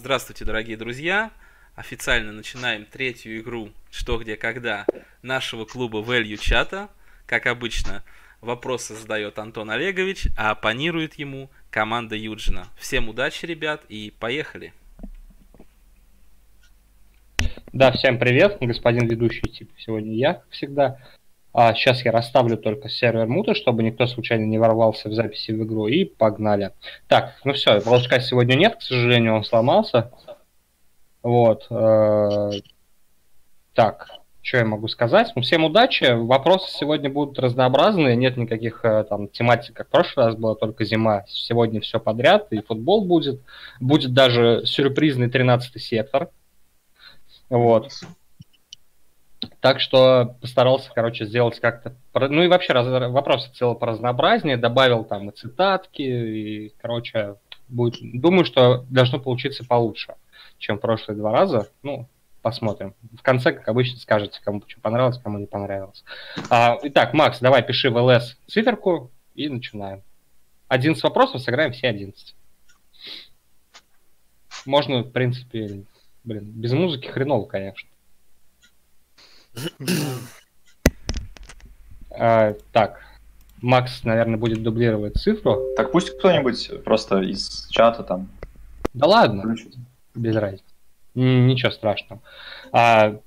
Здравствуйте, дорогие друзья! Официально начинаем третью игру «Что, где, когда» нашего клуба Value чата. Как обычно, вопросы задает Антон Олегович, а оппонирует ему команда Юджина. Всем удачи, ребят, и поехали! Да, всем привет, господин ведущий, типа, сегодня я, как всегда. А сейчас я расставлю только сервер мута, чтобы никто случайно не ворвался в записи в игру, и погнали. Так, ну все, волшка сегодня нет, к сожалению, он сломался. Вот. Э, так, что я могу сказать? Ну, всем удачи. Вопросы сегодня будут разнообразные, нет никаких э, там тематик, как в прошлый раз была только зима. Сегодня все подряд, и футбол будет. Будет даже сюрпризный 13-й сектор. Вот. Так что постарался, короче, сделать как-то... Ну и вообще раз... вопрос целый по разнообразнее, добавил там и цитатки, и, короче, будет... Думаю, что должно получиться получше, чем прошлые два раза. Ну, посмотрим. В конце, как обычно, скажете, кому что понравилось, кому не понравилось. А, итак, Макс, давай пиши в ЛС циферку и начинаем. 11 вопросов, сыграем все 11. Можно, в принципе, блин, без музыки хреново, конечно. А, так, Макс, наверное, будет дублировать цифру. Так пусть кто-нибудь просто из чата там. Да ладно, включит. без разницы. Ничего страшного. А,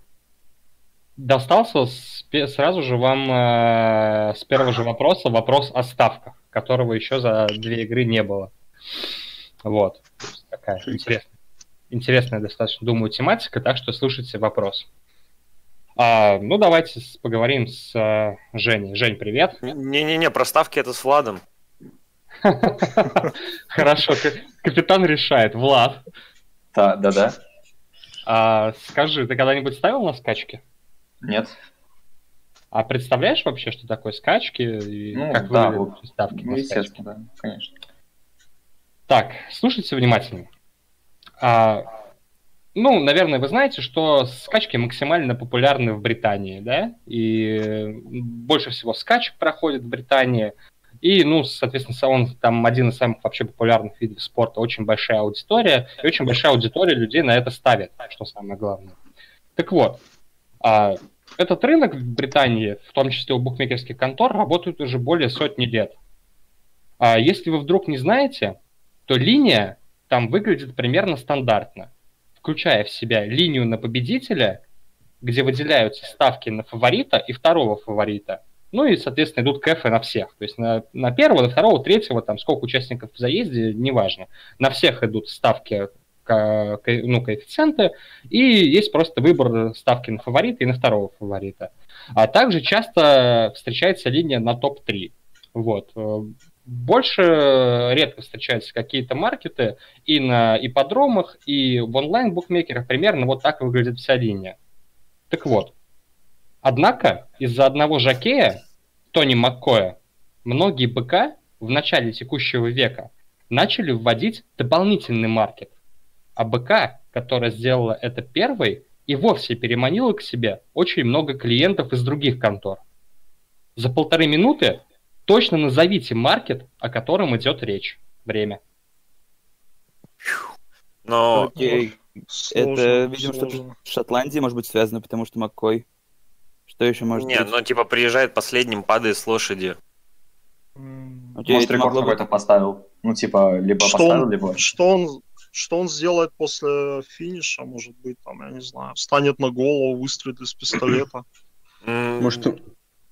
достался с, сразу же вам э, с первого же вопроса вопрос о ставках, которого еще за две игры не было. Вот. Такая интересная, интересная достаточно, думаю, тематика, так что слушайте вопрос. А, ну, давайте поговорим с а, Женей. Жень, привет. Не-не-не, проставки это с Владом. Хорошо, капитан решает. Влад. Да, да, да. А, скажи, ты когда-нибудь ставил на скачки? Нет. А представляешь вообще, что такое скачки и ну, как да, вот, ставки ну, на скачки? да, конечно. Так, слушайте внимательно. А, ну, наверное, вы знаете, что скачки максимально популярны в Британии, да, и больше всего скачек проходит в Британии, и, ну, соответственно, он там один из самых вообще популярных видов спорта, очень большая аудитория, и очень большая аудитория людей на это ставит, что самое главное. Так вот, а, этот рынок в Британии, в том числе у букмекерских контор, работает уже более сотни лет. А если вы вдруг не знаете, то линия там выглядит примерно стандартно включая в себя линию на победителя, где выделяются ставки на фаворита и второго фаворита. Ну и, соответственно, идут кэфы на всех. То есть на, на первого, на второго, третьего, там сколько участников в заезде, неважно. На всех идут ставки, ну, коэффициенты, и есть просто выбор ставки на фаворита и на второго фаворита. А также часто встречается линия на топ-3. Вот. Больше редко встречаются какие-то маркеты и на ипподромах, и в онлайн-букмекерах примерно вот так выглядит вся линия. Так вот, однако из-за одного жакея, Тони Маккоя, многие БК в начале текущего века начали вводить дополнительный маркет. А БК, которая сделала это первой, и вовсе переманила к себе очень много клиентов из других контор. За полторы минуты Точно назовите маркет, о котором идет речь. Время. Но... Окей. Сложно, это, видимо, что-то с Шотландией может быть связано, потому что Маккой. Что еще может Не, быть? ну типа приезжает последним, падает с лошади. Окей, Может, рекорд какой-то поставил. Ну, типа, либо что поставил, он, либо... Что он, что он сделает после финиша, может быть, там, я не знаю, встанет на голову, выстрелит из пистолета. Может,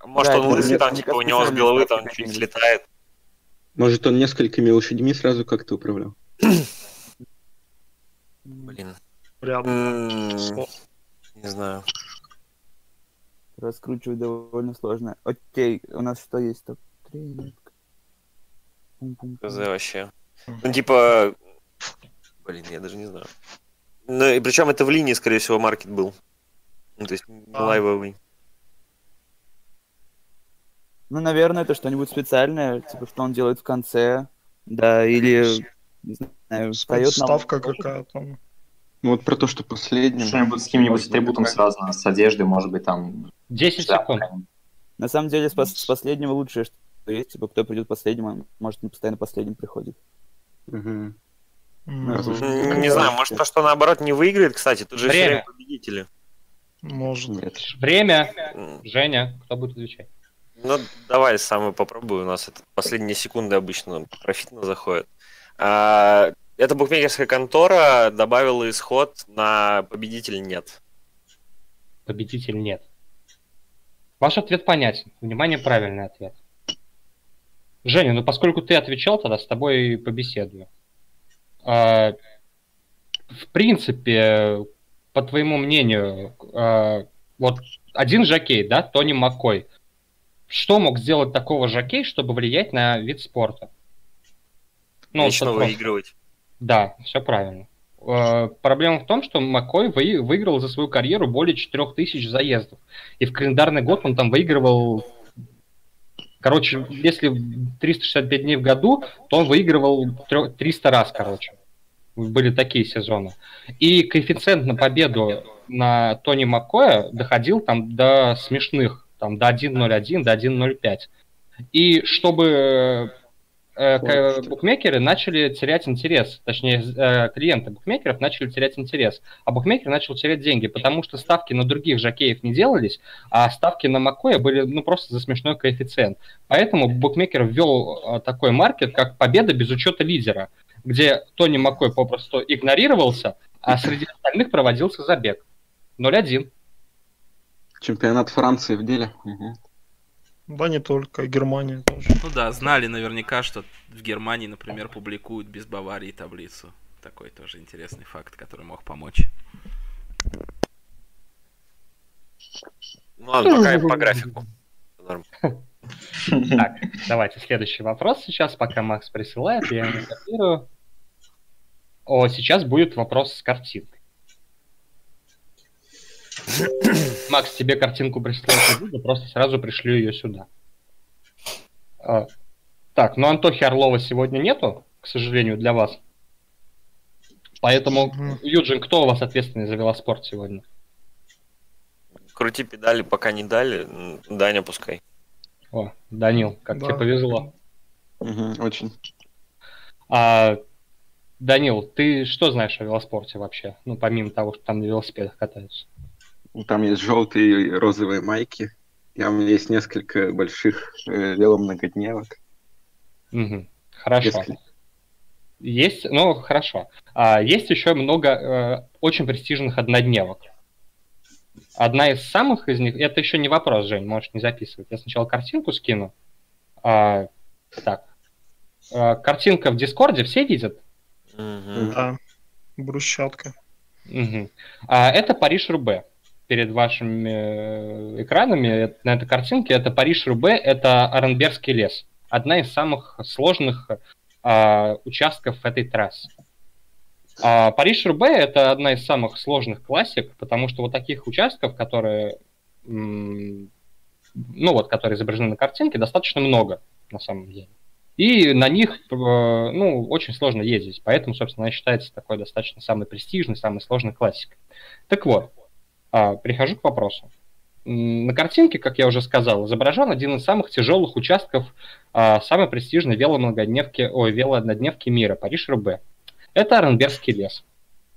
может, Да, он лысый, там, типа, у него с головы там чуть какие-нибудь. слетает. может он несколькими лошадьми сразу как-то управлял? Блин. Вряд ли. М, Сло- Не знаю. Раскручивать довольно сложно. Окей, у нас что есть? Топ-3? КЗ вообще. Ну, типа... Блин, я даже не знаю. Ну, и причем это в линии, скорее всего, маркет был. Ну, то есть, не А. лайвовый. Ну, наверное, это что-нибудь специальное, типа, что он делает в конце. Да, или, не знаю, встает на... Ставка какая-то. Ну вот про то, что последним. Что-нибудь с каким-нибудь атрибутом связано, с одеждой, может быть, там... 10 шляпа секунд. На самом деле, с, с последнего лучшее, что есть. Типа, кто придет последним, он, может, не постоянно последним приходит. М, М, Не знаю, может то, что наоборот не выиграет, кстати, тут же все Время. время победители. Может. Нет. Время. Женя, кто будет отвечать? Ну, давай сам попробую. У нас это последние секунды обычно профитно заходят. А, Эта букмекерская контора добавила исход на победитель нет. Победитель нет. Ваш ответ понятен. Внимание, правильный ответ. Женя, ну поскольку ты отвечал, тогда с тобой побеседую. А, в принципе, по твоему мнению, а, вот один жокей, да, Тони Маккой, что мог сделать такого жокей, чтобы влиять на вид спорта? Ну, просто- выигрывать. Да, все правильно. Э, Проблема в том, что Маккой вы- выиграл за свою карьеру более 4000 заездов. И в календарный год он там выигрывал... Короче, если 365 дней в году, то он выигрывал трё- 300 раз, короче. Были такие сезоны. И коэффициент на победу на Тони Маккоя доходил там до смешных, там до 1.01, до 1.05. И чтобы э, к- букмекеры начали терять интерес, точнее, э, клиенты букмекеров начали терять интерес, а букмекер начал терять деньги, потому что ставки на других жокеев не делались, а ставки на Маккоя были ну просто за смешной коэффициент. Поэтому букмекер ввел э, такой маркет, как победа без учета лидера, где Тони Маккой попросту игнорировался, а среди остальных проводился забег. 0-1. Чемпионат Франции в деле. Мгм. Да не только, Германия тоже. Ну да, знали наверняка, что в Германии, например, публикуют без Баварии таблицу. Такой тоже интересный факт, который мог помочь. Ну ладно, пока по графику. Так, давайте следующий вопрос сейчас, пока Макс присылает, я его копирую. О, сейчас будет вопрос с картинкой. Макс, тебе картинку буду, просто сразу пришлю ее сюда. А, Так, ну Антохи Орлова сегодня нету, к сожалению, для вас. Поэтому. Юджин, кто у вас ответственный за велоспорт сегодня? Крути педали, пока не дали. Даня пускай. О, Данил, как Да. тебе повезло. Мгм, Очень. А, Данил, ты что знаешь о велоспорте вообще? Ну, помимо того, что там на велосипедах катаются. Ну, Там есть желтые и розовые майки. И у меня есть несколько больших э, веломногодневок. Мгм. Хорошо. Несколько. Есть, ну, хорошо. А, есть еще много э, очень престижных однодневок. Одна из самых из них, это еще не вопрос, Жень, можешь не записывать. Я сначала картинку скину. А, так. А, картинка в Дискорде все видят? Мгм. Да. Брусчатка. Мгм. А, это Париж-Рубе. Перед вашими э, экранами э, на этой картинке это Париж-Рубе, это Оренбергский лес. Одна из самых сложных а, участков этой трассы. А Париж-Рубе это одна из самых сложных классик, потому что вот таких участков, которые, ну вот, которые изображены на картинке, достаточно много на самом деле. И на них, э, ну, очень сложно ездить. Поэтому, собственно, она считается такой достаточно самой престижной, самой сложной классикой. Так вот, а, перехожу к вопросу. На картинке, как я уже сказал, изображен один из самых тяжелых участков а, самой престижной веломногодневки, ой, велооднодневки мира, Париж-Рубе. Это Оренбергский лес.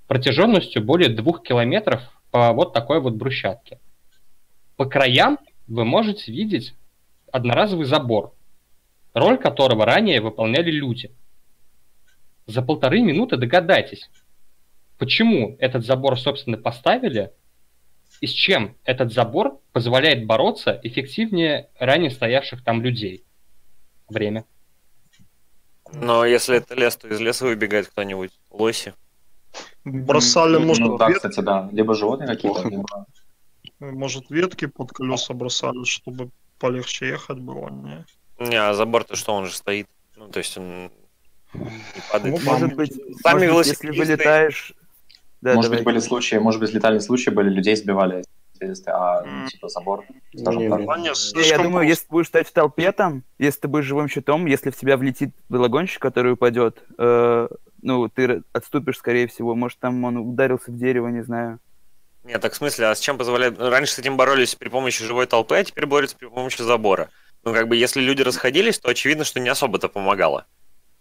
Протяженностью более двух километров по вот такой вот брусчатке. По краям вы можете видеть одноразовый забор, роль которого ранее выполняли люди. За полторы минуты догадайтесь, почему этот забор, собственно, поставили и с чем этот забор позволяет бороться эффективнее ранее стоявших там людей. Время. Но если это лес, то из леса выбегает кто-нибудь. Лоси. Бросали, Ну, может, ну да, вет- кстати, да. Либо животные какие-то, либо... может, ветки под колеса бросали, чтобы полегче ехать было. Не. Не, а забор-то что, он же стоит. Ну, то есть он не падает. Может быть, Сами может если вылетаешь... Да, может давай. быть, были случаи, может быть, летальные случаи были, людей сбивали, а, ну, типа, забор, скажем Не, так. не. Не, Не, я думаю, если ты будешь стоять в толпе там, если ты будешь живым щитом, если в тебя влетит велогонщик, который упадет, э, ну, ты отступишь, скорее всего. Может, там он ударился в дерево, не знаю. Нет, так в смысле, а с чем позволяет... Раньше с этим боролись при помощи живой толпы, а теперь борются при помощи забора. Ну, как бы, если люди расходились, то очевидно, что не особо-то помогало.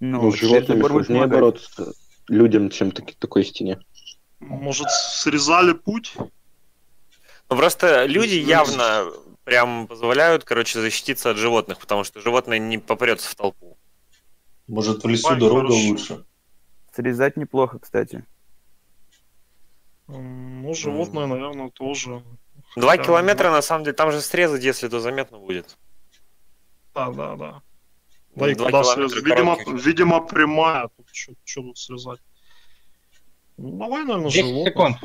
Ну, Ну, животными сложнее бороться. людям, чем таки, такой стене? Может, срезали путь? Ну, просто люди явно прям позволяют, короче, защититься от животных, потому что животное не попрется в толпу. Может, в лесу Ой, дорога хорошо. лучше? Срезать неплохо, кстати. Ну, животное, наверное, тоже. Два Хотя, километра, ну, на самом деле, там же срезать, если то заметно будет. Да, да, да. Ну, Да и два куда километра срезать? Видимо, видимо, прямая. Тут что тут срезать? Ну, давай, наверное, 10 животных. секунд.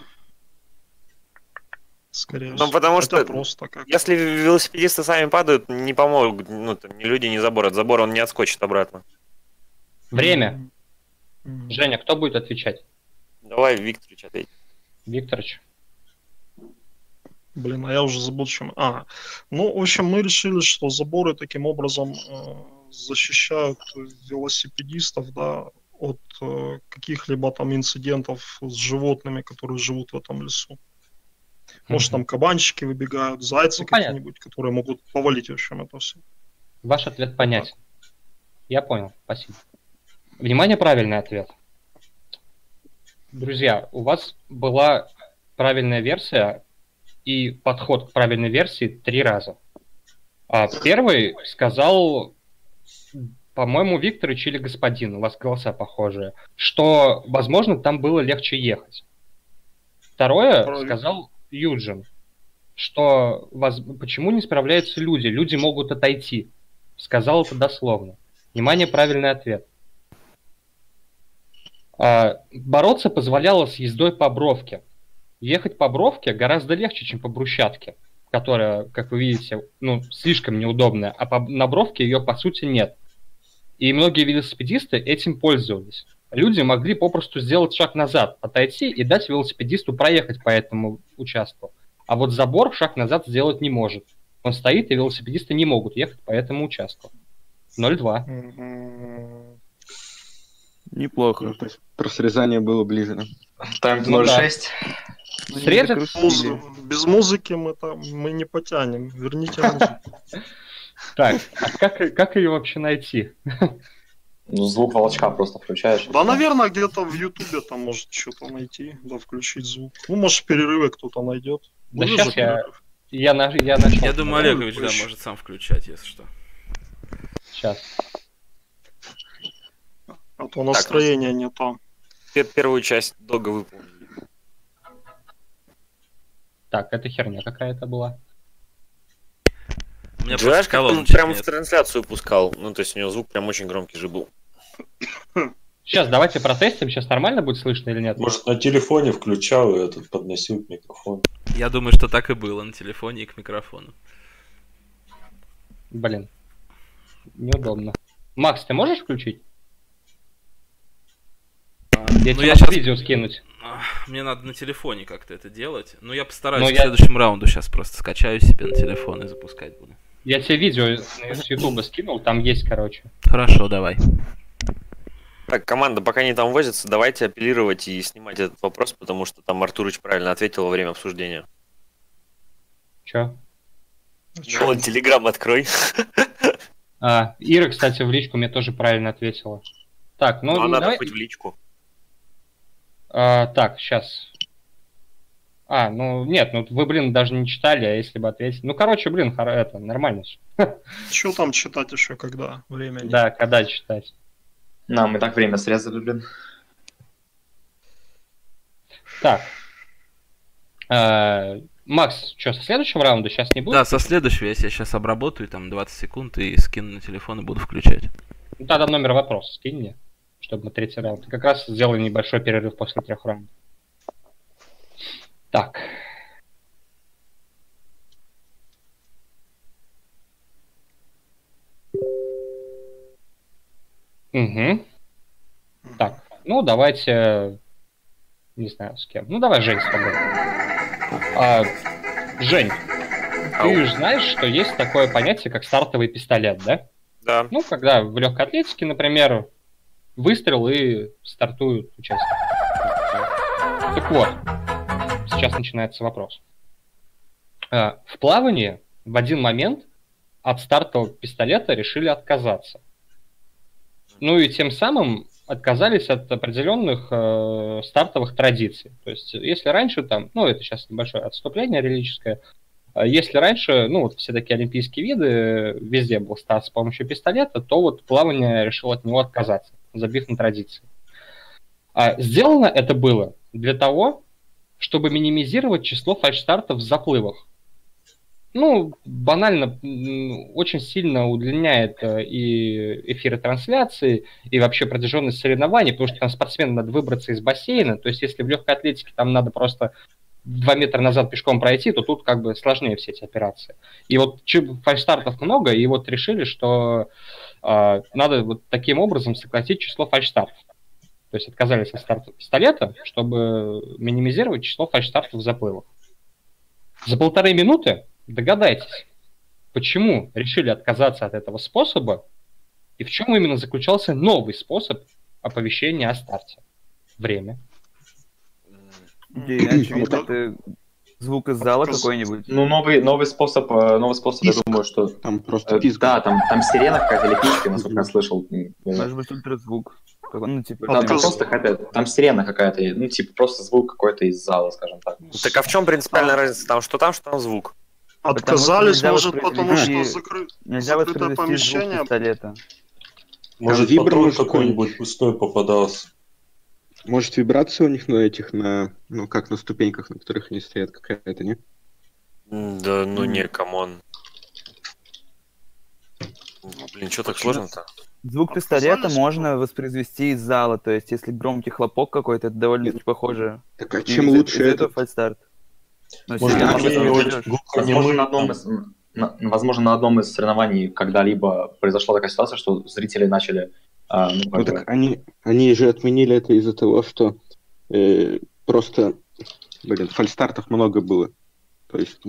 Скорее Ну, всего. потому Хотя что просто как. Если велосипедисты сами падают, не помогут, ну, там, ни люди, ни забор. От забора он не отскочит обратно. Время. М. Женя, кто будет отвечать? Давай, Викторович, ответь. Викторович. Блин, а я уже забыл, чем. А, ну, в общем, мы решили, что заборы таким образом э, защищают велосипедистов, да, от э, каких-либо там инцидентов с животными, которые живут в этом лесу. Может, там кабанчики выбегают, зайцы Ну, какие-нибудь, которые могут повалить, в общем, это все. Ваш ответ понятен. Я понял, спасибо. Внимание, правильный ответ. Друзья, у вас была правильная версия и подход к правильной версии три раза. А первый сказал, по-моему, Викторович или господин, у вас голоса похожие, что, возможно, там было легче ехать. Второе Правильно. сказал Юджин, что воз- почему не справляются люди? Люди могут отойти. Сказал это дословно. Внимание, правильный ответ. А, бороться позволяло с ездой по бровке. Ехать по бровке гораздо легче, чем по брусчатке, которая, как вы видите, ну, слишком неудобная, а по, на бровке ее, по сути, нет. И многие велосипедисты этим пользовались. Люди могли попросту сделать шаг назад, отойти и дать велосипедисту проехать по этому участку. А вот забор шаг назад сделать не может. Он стоит, и велосипедисты не могут ехать по этому участку. 0-2. М, Неплохо. Ну, то есть про срезание было ближе, да? Ну да. 0.6. Ну, не Срезать Без музыки мы там мы не потянем. Верните музыку. Так, а как, как ее вообще найти? Ну, звук волчка просто включаешь. Да, наверное, где-то в Ютубе там может что-то найти, да, включить звук. Ну, может, в перерыве кто-то найдет. Да Будет же я-. Я, на, я нашел. Я думаю, Олегович, да, может сам включать, если что. Сейчас. А то настроение не то. Пер- Первую часть долго выполнили. Так, это херня какая-то была. У меня Знаешь, просто как он колоночек прям в трансляцию пускал. Ну, то есть у него звук прям очень громкий же был. Сейчас, давайте протестим, сейчас нормально будет слышно или нет? Может, на телефоне включал и этот подносил к микрофону. Я думаю, что так и было на телефоне и к микрофону. Блин. Неудобно. Макс, ты можешь включить? А, Я ну, тебе я щас- видео скинуть. А, Мне надо на телефоне как-то это делать. Ну, я постараюсь Ну, к я- следующему раунду сейчас просто скачаю себе на телефон и запускать буду. Я тебе видео с Ютуба скинул, там есть, короче. Хорошо, давай. Так, команда, пока они там возятся, давайте апеллировать и снимать этот вопрос, потому что там Артурыч правильно ответил во время обсуждения. Че? Чё? Вон, телеграм открой. А, Ира, кстати, в личку мне тоже правильно ответила. Так, ну, Ну, а надо давай... хоть в личку. А, так, сейчас. А, ну нет, ну вы, блин, даже не читали, а если бы ответили. Ну, короче, блин, это нормально. Что там читать еще, когда время нет? Да, когда читать. Нам и так время срезали, блин. Так. А, Макс, что, со следующего раунда сейчас не будет? Да, со следующего я себя сейчас обработаю, там 20 секунд и скину на телефон и буду включать. Ну, тогда номер вопроса скинь мне, чтобы мы третий раунд. Как раз сделали небольшой перерыв после трех раундов. Так. Угу. Так, ну давайте, не знаю с кем. Ну давай, Жень, с тобой. А, Жень, ты же знаешь, что есть такое понятие, как стартовый пистолет, да? Да. Ну, когда в легкой атлетике, например, выстрел и стартуют участники. Так вот, сейчас начинается вопрос. А, В плавании в один момент от стартового пистолета решили отказаться. Ну и тем самым отказались от определенных э, стартовых традиций. То есть, если раньше там, ну, это сейчас небольшое отступление религическое, а если раньше, ну, вот все такие олимпийские виды, везде был старт с помощью пистолета, то вот плавание решил от него отказаться, забив на традиции. А сделано это было для того, чтобы минимизировать число фальшстартов в заплывах. Ну, банально, очень сильно удлиняет э, и эфиры трансляции, и вообще протяженность соревнований, потому что там спортсмену надо выбраться из бассейна. То есть, если в легкой атлетике там надо просто два метра назад пешком пройти, то тут как бы сложнее все эти операции. И вот фальшстартов много, и вот решили, что э, надо вот таким образом сократить число фальшстартов. То есть отказались от старта пистолета, чтобы минимизировать число фальшстартов в заплывах. За полторы минуты догадайтесь, почему решили отказаться от этого способа и в чем именно заключался новый способ оповещения о старте. Время. Это звук из зала какой-нибудь. Ну, новый, новый способ, э, новый способ, я думаю, что... Там просто писк. Да, там, там сирена какая-то или пичка, насколько я слышал. Может быть, ультразвук. Ну, типа, там, там просто какая-то, там сирена какая-то, ну, типа, просто звук какой-то из зала, скажем так. Так а в чем принципиальная а... разница? Там что там, что там звук? Отказались, может, потому что закры... нельзя закрытое помещение. Пистолета. Может, патрон какой-нибудь пустой попадался. Может, вибрация у них на этих, на, ну, как на ступеньках, на которых они стоят, какая-то, не? Да, ну не, come on. Блин, что так сложно-то? Звук пистолета можно воспроизвести из зала, то есть если громкий хлопок какой-то, это довольно похоже. Так а чем лучше это? фальстарт. Возможно, на одном из, на, возможно, на одном из соревнований когда-либо произошла такая ситуация, что зрители начали... А, ну, ну так они, они же отменили это из-за того, что э, просто, блин, фальстартов много было. То есть...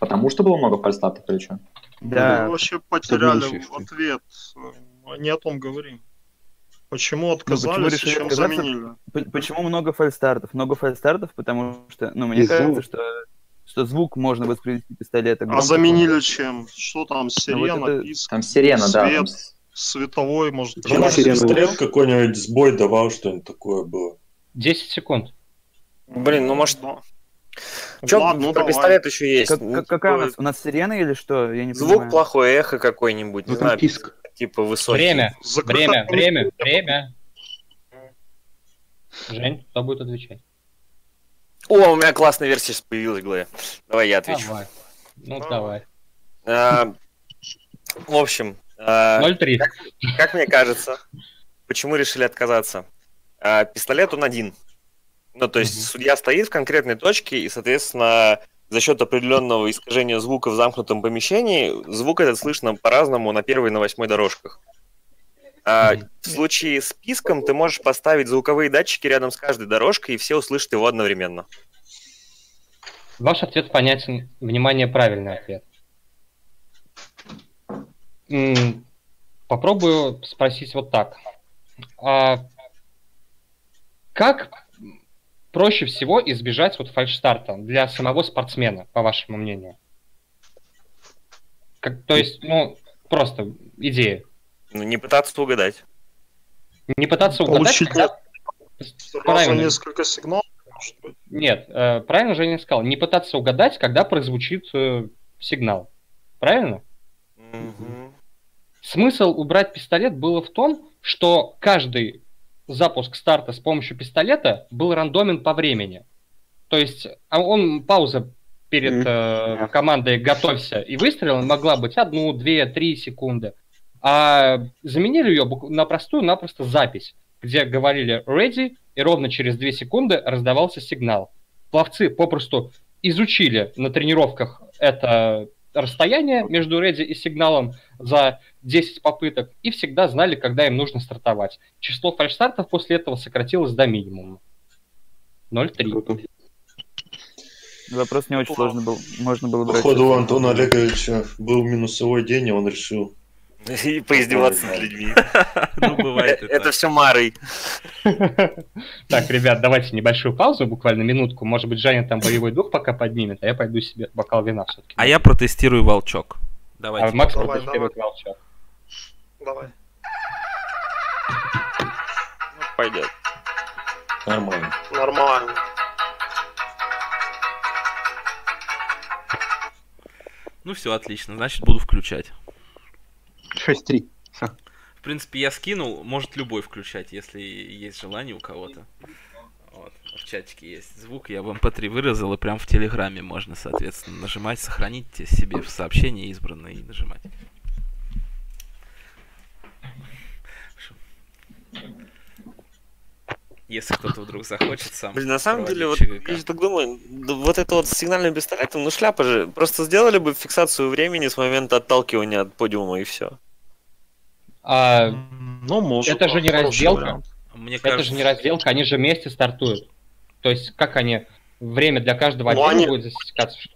Потому что было много фальстартов или что? Да. Мы вообще потеряли ответ. Не о том говорим. Почему ну, отказались, ну, почему чем заменили? Почему много фальстартов? Много фальстартов, потому что, ну, мне Из кажется, что, что звук можно воспроизвести пистолета. А заменили чем? Что там, сирена, ну, вот это... писк? Там сирена, свет, да. Там... Световой, может. Может, стрел какой-нибудь сбой давал, что-нибудь такое было. 10 секунд. Блин, ну может... Да. Чё, Ладно, ну, про давай. пистолет еще есть. Как, ну, какая у нас? У нас сирена или что? Я не Звук понимаю. плохой, эхо какой-нибудь. Ну, знаю, писк. Типа высокий. Время, время, время, время. Жень, кто будет отвечать? О, у меня классная версия появилась, Глэя. Давай я отвечу. Давай. Ну, давай. А, в общем... А, 0-3. Как, как мне кажется, почему решили отказаться? А, пистолет он один. Ну, то есть mm-hmm. судья стоит в конкретной точке, и, соответственно, за счет определенного искажения звука в замкнутом помещении, звук этот слышно по-разному на первой и на восьмой дорожках. А в случае с писком ты можешь поставить звуковые датчики рядом с каждой дорожкой, и все услышат его одновременно. Ваш ответ понятен. Внимание, правильный ответ. Попробую спросить вот так. А как проще всего избежать вот фальш-старта для самого спортсмена, по вашему мнению? Как, то есть, ну, просто идея. Ну, не пытаться угадать. Не пытаться угадать, Получить когда... Правильно. несколько сигналов, Нет, э, правильно Женя сказал. Не пытаться угадать, когда прозвучит э, сигнал. Правильно? Угу. Смысл убрать пистолет было в том, что каждый запуск старта с помощью пистолета был рандомен по времени. То есть а он пауза перед э, командой «Готовься» и выстрел могла быть одну, две, три секунды. А заменили ее на простую-напросто запись, где говорили «ready», и ровно через две секунды раздавался сигнал. Пловцы попросту изучили на тренировках это расстояние между ready и сигналом за 10 попыток и всегда знали, когда им нужно стартовать. Число фальшстартов после этого сократилось до минимума. 0,3. Вопрос не очень сложный был. Можно было брать. Походу, у Антона Олеговича был минусовой день, и он решил и поиздеваться над людьми. Ну, бывает это. все Марой. Так, ребят, давайте небольшую паузу, буквально минутку. Может быть, Женя там боевой дух пока поднимет, а я пойду себе бокал вина все-таки. А я протестирую волчок. Давайте. А Макс протестирует волчок. Давай. Пойдет. Нормально. Нормально. Ну все, отлично, значит буду включать. 6-3. Всё. В принципе, я скинул, может любой включать, если есть желание у кого-то. Вот, в чатике есть звук, я в mp3 выразил, и прям в Телеграме можно, соответственно, нажимать, сохранить себе в сообщение избранное и нажимать. Если кто-то вдруг захочет сам. Блин, на самом деле, вот ЧГК. я же так думаю, вот это вот с сигнальным пистолетом, ну шляпа же. Просто сделали бы фиксацию времени с момента отталкивания от подиума и все. А, Ну, может. Это же не разделка. вариант. Мне это кажется, же не разделка, они же вместе стартуют. То есть, как они... Время для каждого Ну, отдельно они- будет засекаться. что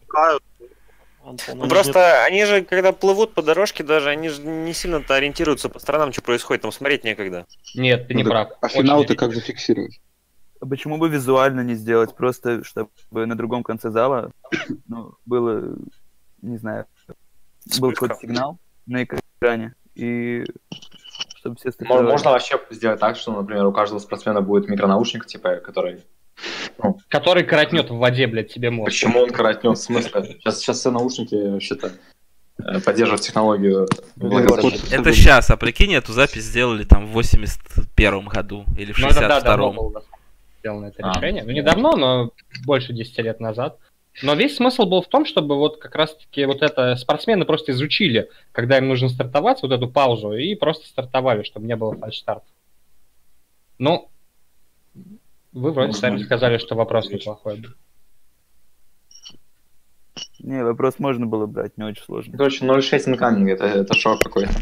Антон, Ну, они просто они же, когда плывут по дорожке даже, они же не сильно-то ориентируются по сторонам, что происходит, там смотреть некогда. Нет, ты не Ну, прав. А финал-то велик. как зафиксировать? А Почему бы визуально не сделать, просто чтобы на другом конце зала ну, было, не знаю, был какой-то сигнал на экране, и чтобы все стыковали. Можно вообще сделать так, что, например, у каждого спортсмена будет микронаушник, типа, который... Который коротнет в воде, блядь, тебе мозг. Почему он коротнет? В смысле? Сейчас, сейчас все наушники вообще-то э, поддерживают технологию. это сейчас, а прикинь, эту запись сделали там в 81 году или в Ну, это да, давно 62-м. было сделано это А. решение. Ну, не давно, но больше 10 лет назад. Но весь смысл был в том, чтобы вот как раз-таки вот это спортсмены просто изучили, когда им нужно стартовать, вот эту паузу, и просто стартовали, чтобы не было фальш-старта. Ну, вы вроде сами сказали, что вопрос неплохой был. Не, вопрос можно было брать, не очень сложно. Короче, 0,6 инкаминг, это, это шок какой-то.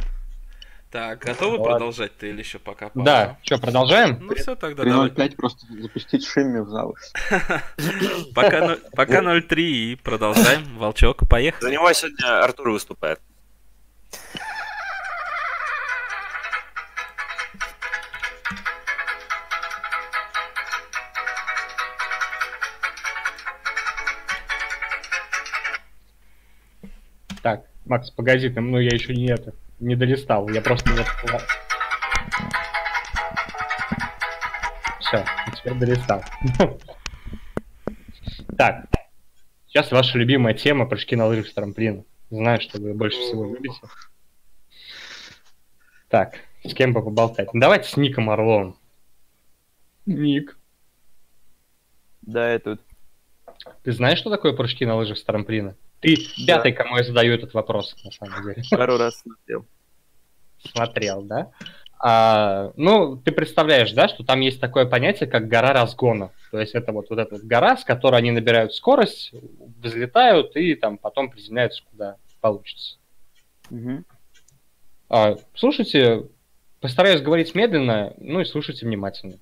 Так, готовы Ладно. продолжать ты или еще пока пауза? Да, что, продолжаем? Ну все, тогда давай. 3.05 просто запустить шимми в зал. Пока, ноль- пока 0-3 и продолжаем. Волчок, поехали. За него сегодня Артур выступает. Макс, погоди, там, ну я еще не это, не долистал, я просто не Все, теперь долистал. Так, сейчас ваша любимая тема прыжки на лыжах с трамплина. Знаю, что вы больше всего любите. Так, с кем бы поболтать? Ну, давайте с Ником Орловым. Ник, Да, я тут. ты знаешь, что такое прыжки на лыжах с трамплина? Ты пятый, кому я задаю этот вопрос, на самом деле. Пару раз смотрел. смотрел, да? А, ну, ты представляешь, да, что там есть такое понятие, как гора разгона. То есть это вот, вот эта гора, с которой они набирают скорость, взлетают и там потом приземляются куда получится. Мгм. А, слушайте, постараюсь говорить медленно, ну и слушайте внимательно.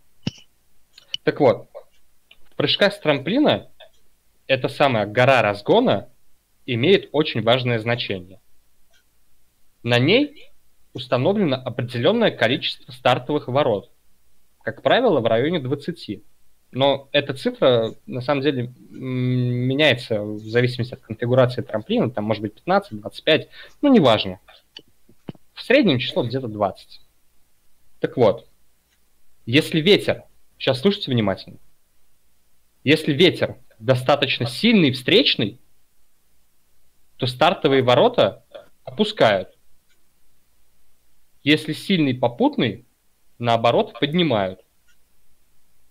Так вот, в прыжках с трамплина эта самая гора разгона имеет очень важное значение. На ней установлено определенное количество стартовых ворот. Как правило, в районе 20. Но эта цифра, на самом деле, меняется в зависимости от конфигурации трамплина. Там может быть 15, 25, ну, неважно. В среднем число где-то 20. Так вот, если ветер, сейчас слушайте внимательно, если ветер достаточно сильный встречный, то стартовые ворота опускают. Если сильный попутный, наоборот, поднимают.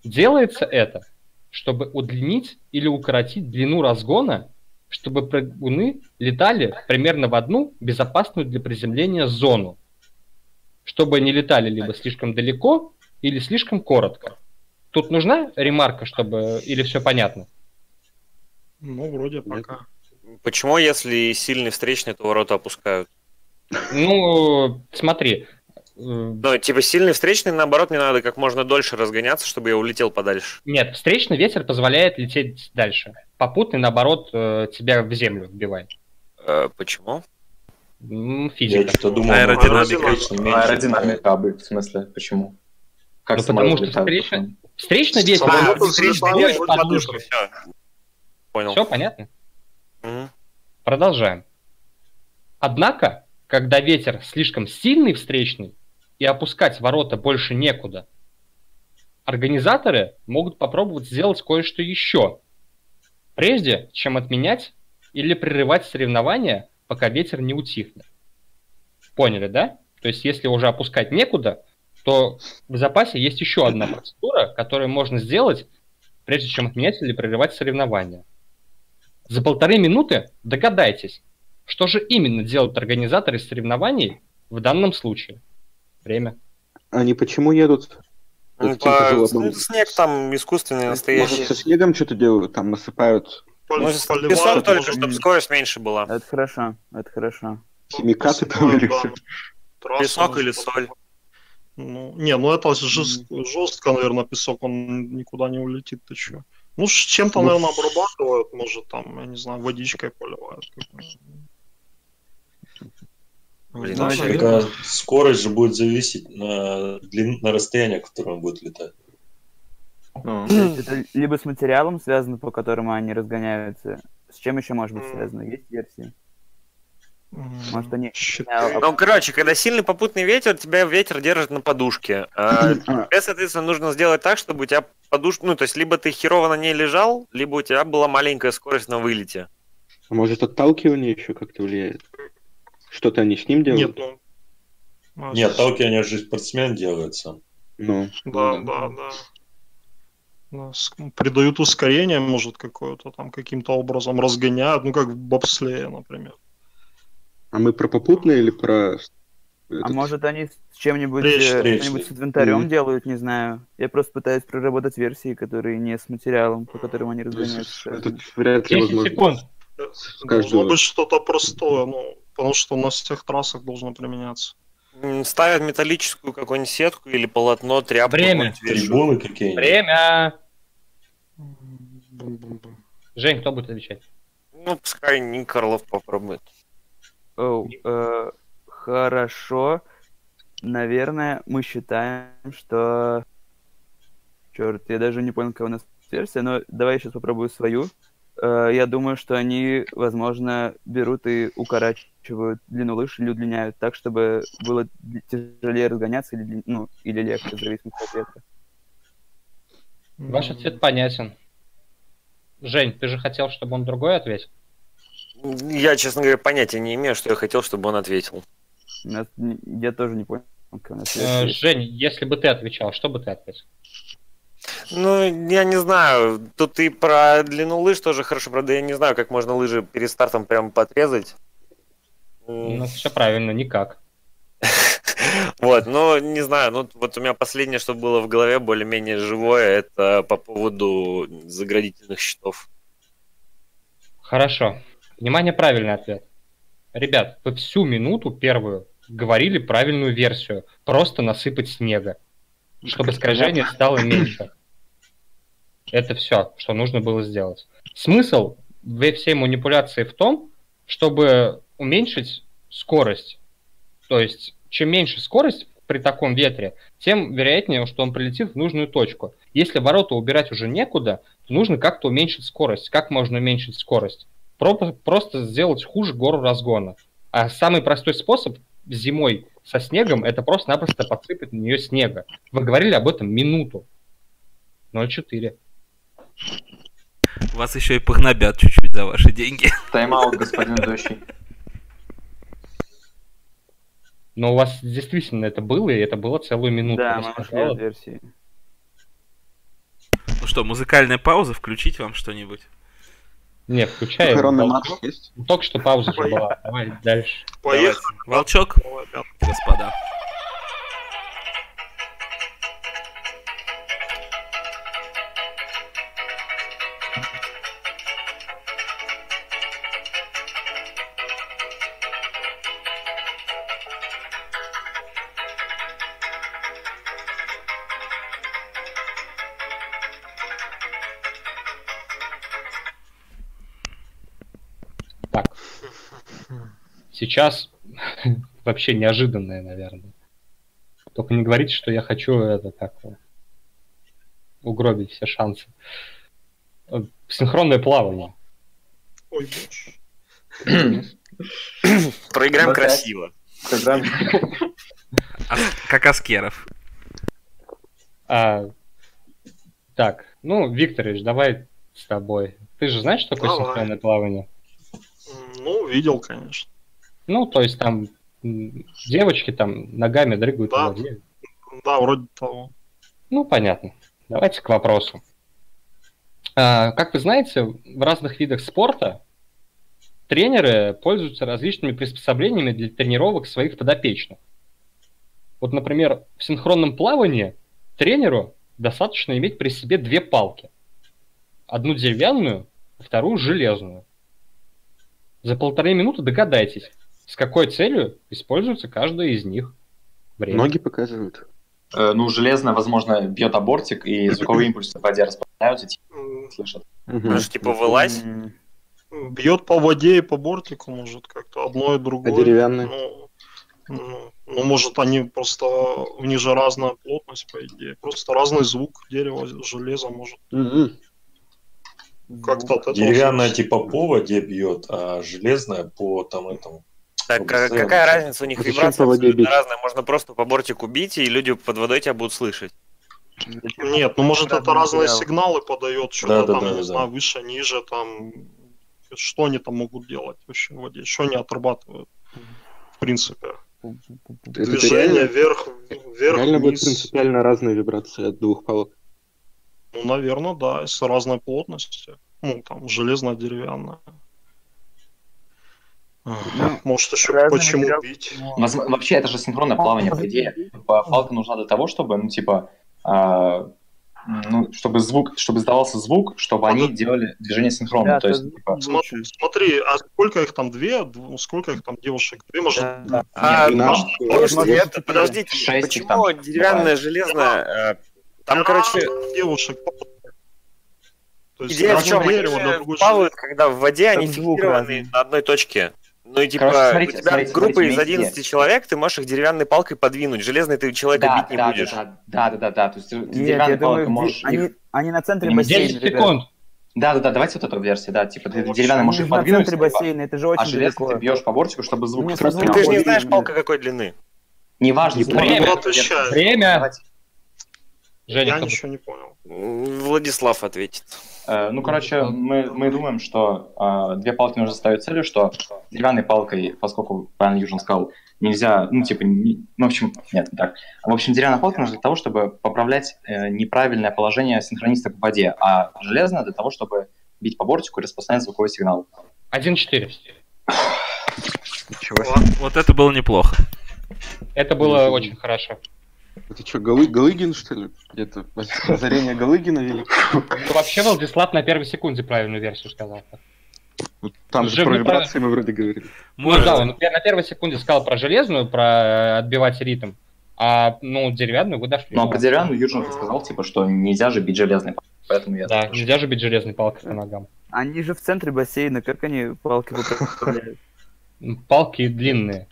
Делается это, чтобы удлинить или укоротить длину разгона, чтобы прыгуны летали примерно в одну безопасную для приземления зону, чтобы не летали либо слишком далеко, или слишком коротко. Тут нужна ремарка, чтобы... Или все понятно? Ну, вроде пока. Почему, если сильный встречный, то ворота опускают? Ну, смотри. э, Ну, типа сильный встречный, наоборот, мне надо как можно дольше разгоняться, чтобы я улетел подальше. Нет, встречный ветер позволяет лететь дальше. Попутный, наоборот, э, тебя в землю вбивает. Э, почему? М, Я Физика. что-то думал, Аэродинамика. встречный. Аэродинамика, а бы- в смысле, почему? Как Ну, потому что встречный-? Встречный ветер. Вот подушку. Все. Понял. Все понятно? Мгм. Продолжаем. Однако, когда ветер слишком сильный встречный и опускать ворота больше некуда, организаторы могут попробовать сделать кое-что еще, прежде чем отменять или прерывать соревнования, пока ветер не утихнет. Поняли, да? То есть, если уже опускать некуда, то в запасе есть еще одна процедура, которую можно сделать, прежде чем отменять или прерывать соревнования. За полторы минуты догадайтесь, что же именно делают организаторы соревнований в данном случае. Время. Они почему едут? Ну, по- животным. снег там искусственный, настоящий. Может, со снегом что-то делают, там насыпают поливают, песок только, чтобы скорость меньше была. Это хорошо, это хорошо. химикаты там или что? Песок или соль? Ну, не, ну это жест- жестко, наверное, песок, он никуда не улетит, ты чё. Ну, с чем-то, Ну, наверное, обрабатывают, может, там, я не знаю, водичкой поливают. Блин, Да. Только скорость же будет зависеть на, длин... на расстояние, которое он будет летать. Ну, То есть это либо с материалом связано, по которому они разгоняются. С чем еще может быть связано? Есть версии? Может, они-. Ну, короче, когда сильный попутный ветер, тебя ветер держит на подушке. А А, тебе, соответственно, нужно сделать так, чтобы у тебя подушка... Ну, то есть, либо ты херово на ней лежал, либо у тебя была маленькая скорость на вылете. а может, отталкивание еще как-то влияет? Что-то они с ним делают? Нет, ну... а, Нет, отталкивание же спортсмен делает сам. Ну, Да, да, да. Да, Придают ускорение, может, какое-то там каким-то образом разгоняют, ну, как в бобслее, например. А мы про попутное или про... А этот? может они с чем-нибудь, Речь, э, речь. что-нибудь с инвентарем Мгм. делают, не знаю. Я просто пытаюсь проработать версии, которые не с материалом, по которым они разгоняются. Этот вряд ли 10 возможно. секунд. каждого. Должно быть что-то простое, ну, потому что на всех трассах должно применяться. Ставят металлическую какую-нибудь сетку или полотно, тряпку. Время. Трибуны какие-нибудь. Время. Жень, кто будет отвечать? Ну, пускай Ник Орлов попробует. Оу, э, хорошо. Наверное, мы считаем, что... Черт, я даже не понял, какая у нас версия, но давай я сейчас попробую свою. Э, я думаю, что они, возможно, берут и укорачивают длину лыж или удлиняют так, чтобы было тяжелее разгоняться или, ну, или легче, в зависимости от ветра. Ваш ответ понятен. Жень, ты же хотел, чтобы он другой ответил? Я, честно говоря, понятия не имею, что я хотел, чтобы он ответил. Я тоже не понял, Э. Жень, если бы ты отвечал, что бы ты ответил? Ну, я не знаю. Тут и про длину лыж тоже хорошо. Правда, я не знаю, как можно лыжи перед стартом прям подрезать. Ну, все правильно, никак. Вот, но не знаю, ну вот у меня последнее, что было в голове более-менее живое, это по поводу заградительных щитов. Хорошо. Внимание, правильный ответ. Ребят, вы всю минуту первую говорили правильную версию. Просто насыпать снега, чтобы скольжение стало меньше. Это все, что нужно было сделать. Смысл всей манипуляции в том, чтобы уменьшить скорость. То есть, чем меньше скорость при таком ветре, тем вероятнее, что он прилетит в нужную точку. Если ворота убирать уже некуда, то нужно как-то уменьшить скорость. Как можно уменьшить скорость? Про- Просто сделать хуже гору разгона. А самый простой способ зимой со снегом это просто-напросто подсыпать на нее снега. Вы говорили об этом минуту. 0,4. Вас еще и погнобят чуть-чуть за ваши деньги. Тайм-аут, господин ведущий. Но у вас действительно это было, и это было целую минуту. Да, мы ушли от версии. Ну что, музыкальная пауза, включить вам что-нибудь? Не, включай. Похоронный Волчок. марш есть? Только что пауза же была. Давай дальше. Поехали. Волчок, господа. Сейчас вообще неожиданное, наверное. Только не говорите, что я хочу это так э, угробить все шансы. Синхронное плавание. Ой. Проиграем Ну, красиво. Ас- Как Аскеров. А, Так, ну, Викторович, давай с тобой. Ты же знаешь, что такое Давай. синхронное плавание? Ну, видел, конечно. Ну, то есть там девочки там ногами дрыгают Да. Да, вроде того. Ну, понятно. Давайте к вопросу. А, как вы знаете, в разных видах спорта тренеры пользуются различными приспособлениями для тренировок своих подопечных. Вот, например, в синхронном плавании тренеру достаточно иметь при себе две палки. Одну деревянную, вторую железную. За полторы минуты догадайтесь, с какой целью используется каждая из них. Время. Ноги показывают. Э, Ну, железно, возможно, бьет абортик, и звуковые импульсы в воде распространяются, типа, М, слышат. Ну, типа, вылазь. Бьет по воде и по бортику, может, как-то одно и А другое. деревянные? Ну, ну, ну, может, они просто... У них же разная плотность, по идее. Просто разный звук дерева, железа, может. Как-то от этого Деревянная типа по воде бьет, а железная по там этому. Так сделать какая разница? У них Зачем вибрация разная. Можно просто по бортику бить, и люди под водой тебя будут слышать. Нет, ну может это Разные материалы. сигналы подает, что-то Да, да, там, да, не да, знаю, выше, ниже, там, что они там могут делать вообще в воде, что они отрабатывают, в принципе. Это Движение реально, вверх, вверх, реально будет вниз. принципиально разные виbrации от двух палок. Ну, наверное, да, если разной плотности. Ну, там, железная, деревянная. Ну, Может, еще почему материалы. бить? Возм- Вообще, это же синхронное плавание, по идее. Палка нужна для того, чтобы, ну, типа, а, ну, чтобы звук, чтобы издавался звук, чтобы они делали движение синхронно. Да, То есть, типа, Смотри, смотри, а сколько их там, две? Дв- Сколько их там девушек? Две, может, Да. А, Нет, слушайте, может, это, подождите, Шесть почему там деревянная, бывает. железная? э, Там, короче, девушек. То есть идея в чем? Они дерево, плавают, когда в воде они фиксированы на одной точке. Ну и типа, Короче, смотрите, у тебя смотрите, группа смотрите, из вместе. 11 человек, ты можешь их деревянной палкой подвинуть. Железной ты человека да, бить не да, будешь. да, да, да, да, да, то есть ты Нет, деревянной я думаю, палкой можешь они, их- они на центре бассейна, 10 ребят. секунд. Да, да, да, давайте вот эту версию, да, типа ты Ну, деревянной Они можешь же их на подвинуть, центре типа, бассейна, это же а очень железно далеко. ты бьешь по бортику, чтобы звук. Ну, ты же не знаешь, палка какой длины. Неважно, Не смотри, Время. Время. Женя, Я ничего не понял. Владислав ответит. Э, Ну, короче, мы, мы думаем, что э, две палки нужно ставить целью, что деревянной палкой, поскольку, правильно Южин сказал, нельзя, ну, типа, не- ну, в общем, нет, не так. В общем, деревянная палка нужна для того, чтобы поправлять э, неправильное положение синхронисток в воде, а железная для того, чтобы бить по бортику и распространять звуковой сигнал. 1-4. Ничего себе. Вот, вот это было неплохо. Это было очень хорошо. Это что, Голы... Галыгин, что ли? Где-то озарение Галыгина вели? Ну, Вообще, Владислав на первой секунде правильную версию сказал. Вот Там же Уже про вибрации мы вроде говорили. Ну да, он на первой секунде сказал про железную, про э, отбивать ритм, а ну деревянную вы дошли. Ну, а про деревянную Южин сказал, типа, что нельзя же бить железной палкой, поэтому я... Да, нельзя же бить железной палкой по ногам. Они же в центре бассейна, как они палки выправляют? Палки длинные.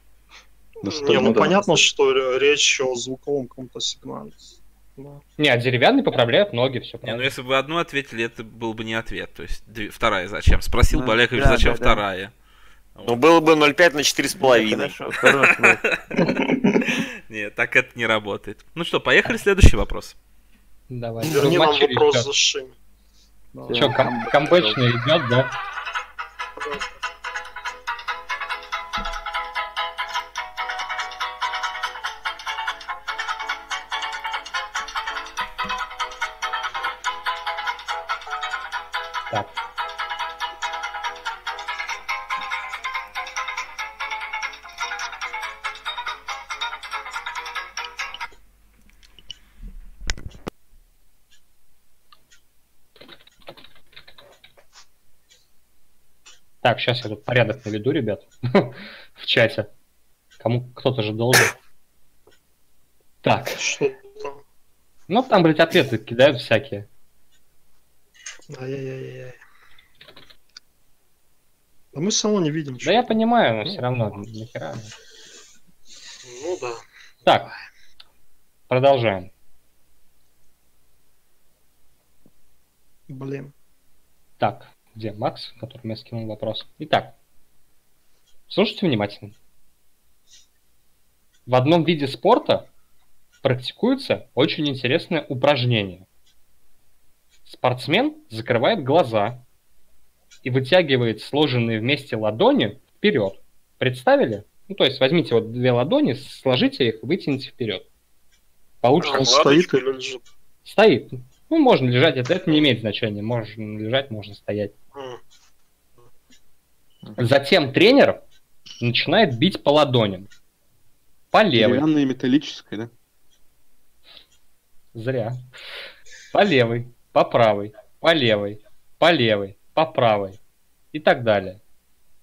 Да Не, ну ну да. понятно, что речь о звуковом каком-то сигнале. Да. Не, а деревянный поправляют ноги, все Не, ну правильно. если бы вы одну ответили, это был бы не ответ. То есть две- вторая зачем? Спросил Ну, бы Олегович, да, зачем да, да. вторая. Ну, было бы 0,5 на 4,5. Хорошо, хорош, Влад. Нет, так это не работает. Ну что, поехали следующий вопрос. Давай. Верни нам вопрос за Шими. Да. Кам- камбэчный идет, да? Так, сейчас я тут порядок наведу, ребят, в чате. Кому кто-то же должен. Так, Что там? ну там, блядь, ответы кидают всякие. Ай-яй-яй-яй. Да мы равно не видим. Да чё. я понимаю, но все равно нахера. Ну да. Так, продолжаем. Блин. Так, где Макс, которому я скинул вопрос? Итак, слушайте внимательно. В одном виде спорта практикуется очень интересное упражнение. спортсмен закрывает глаза и вытягивает сложенные вместе ладони вперед. Представили? Ну, то есть возьмите вот две ладони, сложите их, вытяните вперед. Получится. Он стоит или лежит? Стоит. Ну, можно лежать, это, это не имеет значения. Можно лежать, можно стоять. Затем тренер начинает бить по ладоням. По левой. Деревянная и металлическая, да? Зря. По левой, по правой, по левой, по левой, по правой и так далее.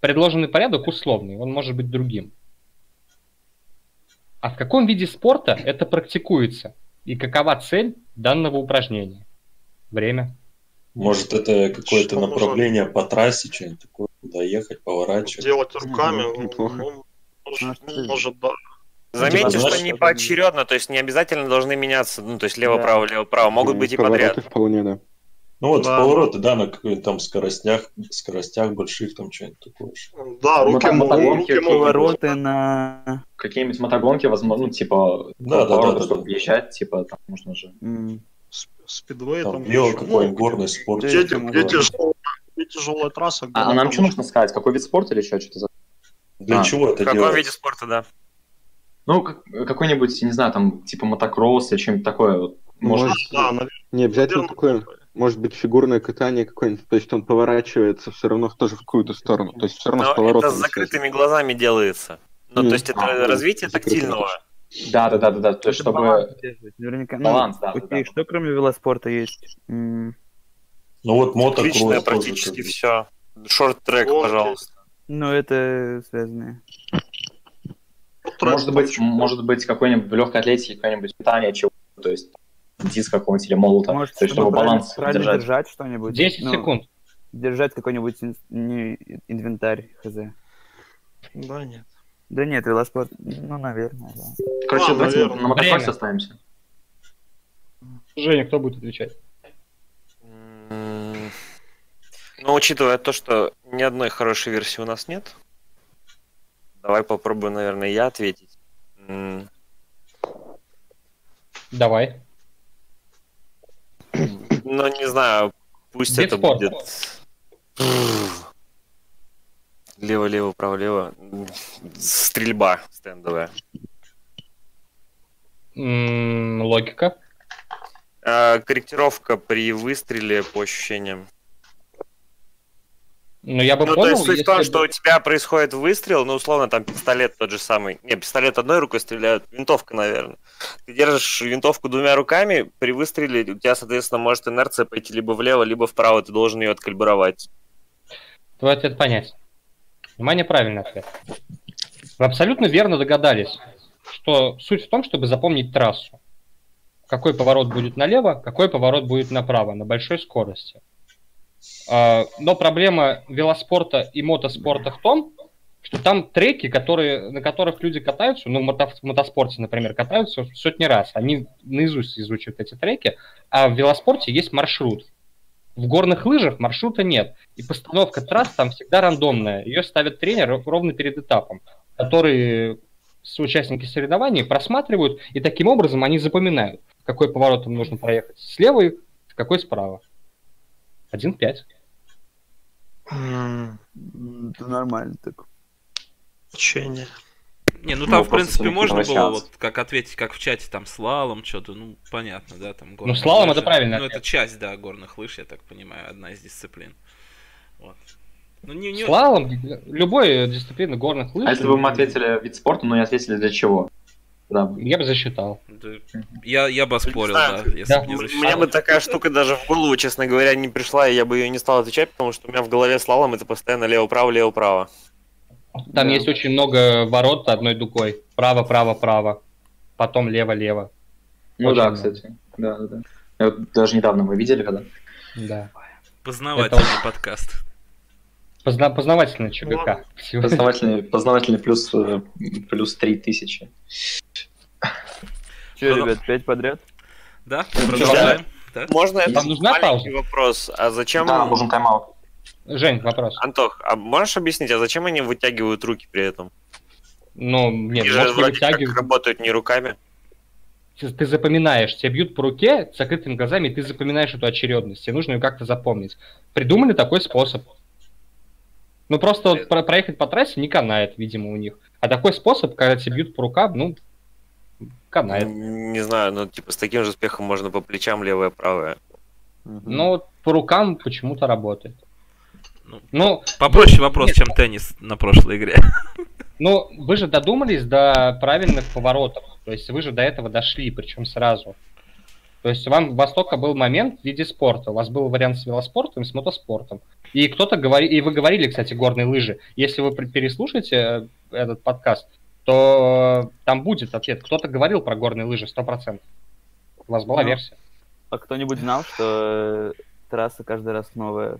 Предложенный порядок условный, он может быть другим. А в каком виде спорта это практикуется? И какова цель данного упражнения? Время. Может, это какое-то Что нужно? направление по трассе, что-нибудь такое, куда ехать, поворачивать. Делать руками, Мгм, неплохо. ну, может, Может, ну, может, да. Заметьте, что не поочередно, то есть не обязательно должны меняться, ну, то есть лево-право, лево-право, могут Ну, быть и повороты подряд. вполне, да. Ну вот Да. повороты, да, на каких-то там скоростях, скоростях больших, там что-нибудь такое. Да, Ну, руки, мотогонки руки Повороты на... Какие-нибудь мотогонки, возможно, ну, типа, Да, да, да, да, чтобы да. въезжать, типа, там можно же. сп- спидвей, Там там, еще. какой-нибудь, Ну, горный спорт. где- где, тяжелая, где тяжелая трасса. где А, а нам что нужно сказать? Какой вид спорта или что? Что-то за... Для А, чего В это каком делать? виде спорта, да? Ну, как- какой-нибудь, не знаю, там, типа мотокросс или что-нибудь такое. Может, Да, наверное, Не обязательно такое. Может быть, фигурное катание какое-нибудь. То есть он поворачивается все равно тоже в какую-то сторону. То есть все равно с Но поворотом. это с закрытыми глазами делается. Ну, то есть это А, развитие тактильного. да, да, да, да, да. То есть, чтобы... баланс Наверняка. Ну, Баланс, да, да, окей, да. что кроме велоспорта есть? Ну вот мотокросс Личное тоже практически все. Шорт-трек, пожалуйста. Ну, это связанное. Может быть, может быть, какой-нибудь в легкой атлетике какое-нибудь питание чего то есть диск какого-нибудь или молота, Может, то есть чтобы баланс правильно держать. держать что-нибудь. 10 Ну, секунд. Держать какой-нибудь ин- не- инвентарь, хз. Да, нет. Да нет, велоспорт, ну, наверное, да. Короче, А, давайте наверное. на Время. оставимся. Женя, кто будет отвечать? Ну, учитывая то, что ни одной хорошей версии у нас нет, давай попробую, наверное, я ответить. Давай. Ну, не знаю, пусть это будет... Лево-лево, право-лево. Стрельба стендовая. М, Логика. А, корректировка при выстреле по ощущениям. Ну, я бы Ну, то понял, есть суть в том, что у тебя происходит выстрел, ну, условно, там пистолет тот же самый. Не, пистолет одной рукой стреляют, винтовка, наверное. Ты держишь винтовку двумя руками, при выстреле у тебя, соответственно, может инерция пойти либо влево, либо вправо, ты должен ее откалибровать. Твой ответ понять. Внимание, правильный ответ. Вы абсолютно верно догадались, что суть в том, чтобы запомнить трассу. Какой поворот будет налево, какой поворот будет направо, на большой скорости. А, Но проблема велоспорта и мотоспорта в том, что там треки, которые, на которых люди катаются, ну, в мото- в мотоспорте, например, катаются сотни раз. Они наизусть изучают эти треки, а в велоспорте есть маршрут. В горных лыжах маршрута нет. И постановка трасс там всегда рандомная. Ее ставит тренер ровно перед этапом, который участники соревнований просматривают, и таким образом они запоминают, какой поворот им нужно проехать слева и какой справа. 1-5. М, М, Это нормально так. Учение. Не, ну Ну, там, в просто принципе, можно было вот как ответить, как в чате, там, слалом, что-то, ну, понятно, да, там, горные слалом лыжи. это правильный Ну, это часть, да, горных лыж, я так понимаю, одна из дисциплин. Вот. Ну, не, не... Слалом, любой дисциплины горных лыж. А если бы мы ответили вид спорта, но не ответили для чего? Да. Я бы засчитал. Я, я бы оспорил, да, если Да. бы не У засчитал. меня бы такая штука даже в голову, честно говоря, не пришла, и я бы ее не стал отвечать, потому что у меня в голове слалом это постоянно лево-право, лево-право. Там Да. есть очень много ворот одной дугой. Право, право, право. Потом лево, лево. Ну Очень да, много. кстати. Да, да, да. Вот даже недавно мы видели, когда. Да. Познавательный Это подкаст. Позна- познавательный ЧГК. Ладно. Всего. Познавательный, познавательный плюс, э, плюс 3000. Че, Ну, ребят, пять подряд? Да, продолжаем. Да? Можно это нужна маленький вопрос? А зачем... Да, нам нужен тайм-аут. Жень, вопрос. Антох, а можешь объяснить, а зачем они вытягивают руки при этом? Ну, нет, Они же вроде как вытягивать. работают не руками. ты запоминаешь, тебя бьют по руке с закрытыми глазами, и ты запоминаешь эту очередность, тебе нужно ее как-то запомнить. Придумали такой способ. Ну, просто вот про- проехать по трассе не канает, видимо, у них. А такой способ, когда тебя бьют по рукам, ну, канает. Не знаю, ну, типа, с таким же успехом можно по плечам левое, правое. Но вот по рукам почему-то работает. Ну, Ну, Попроще вопрос, чем теннис на прошлой игре. Ну, вы же додумались до правильных поворотов. То есть вы же до этого дошли, причем сразу. То есть вам у вас только был момент в виде спорта. У вас был вариант с велоспортом и с мотоспортом. И кто-то говорит, и вы говорили, кстати, горные лыжи. Если вы переслушаете э, этот подкаст, то э, там будет ответ. Кто-то говорил про горные лыжи 100%. У вас была Ну, версия. А кто-нибудь знал, что э, трасса каждый раз новая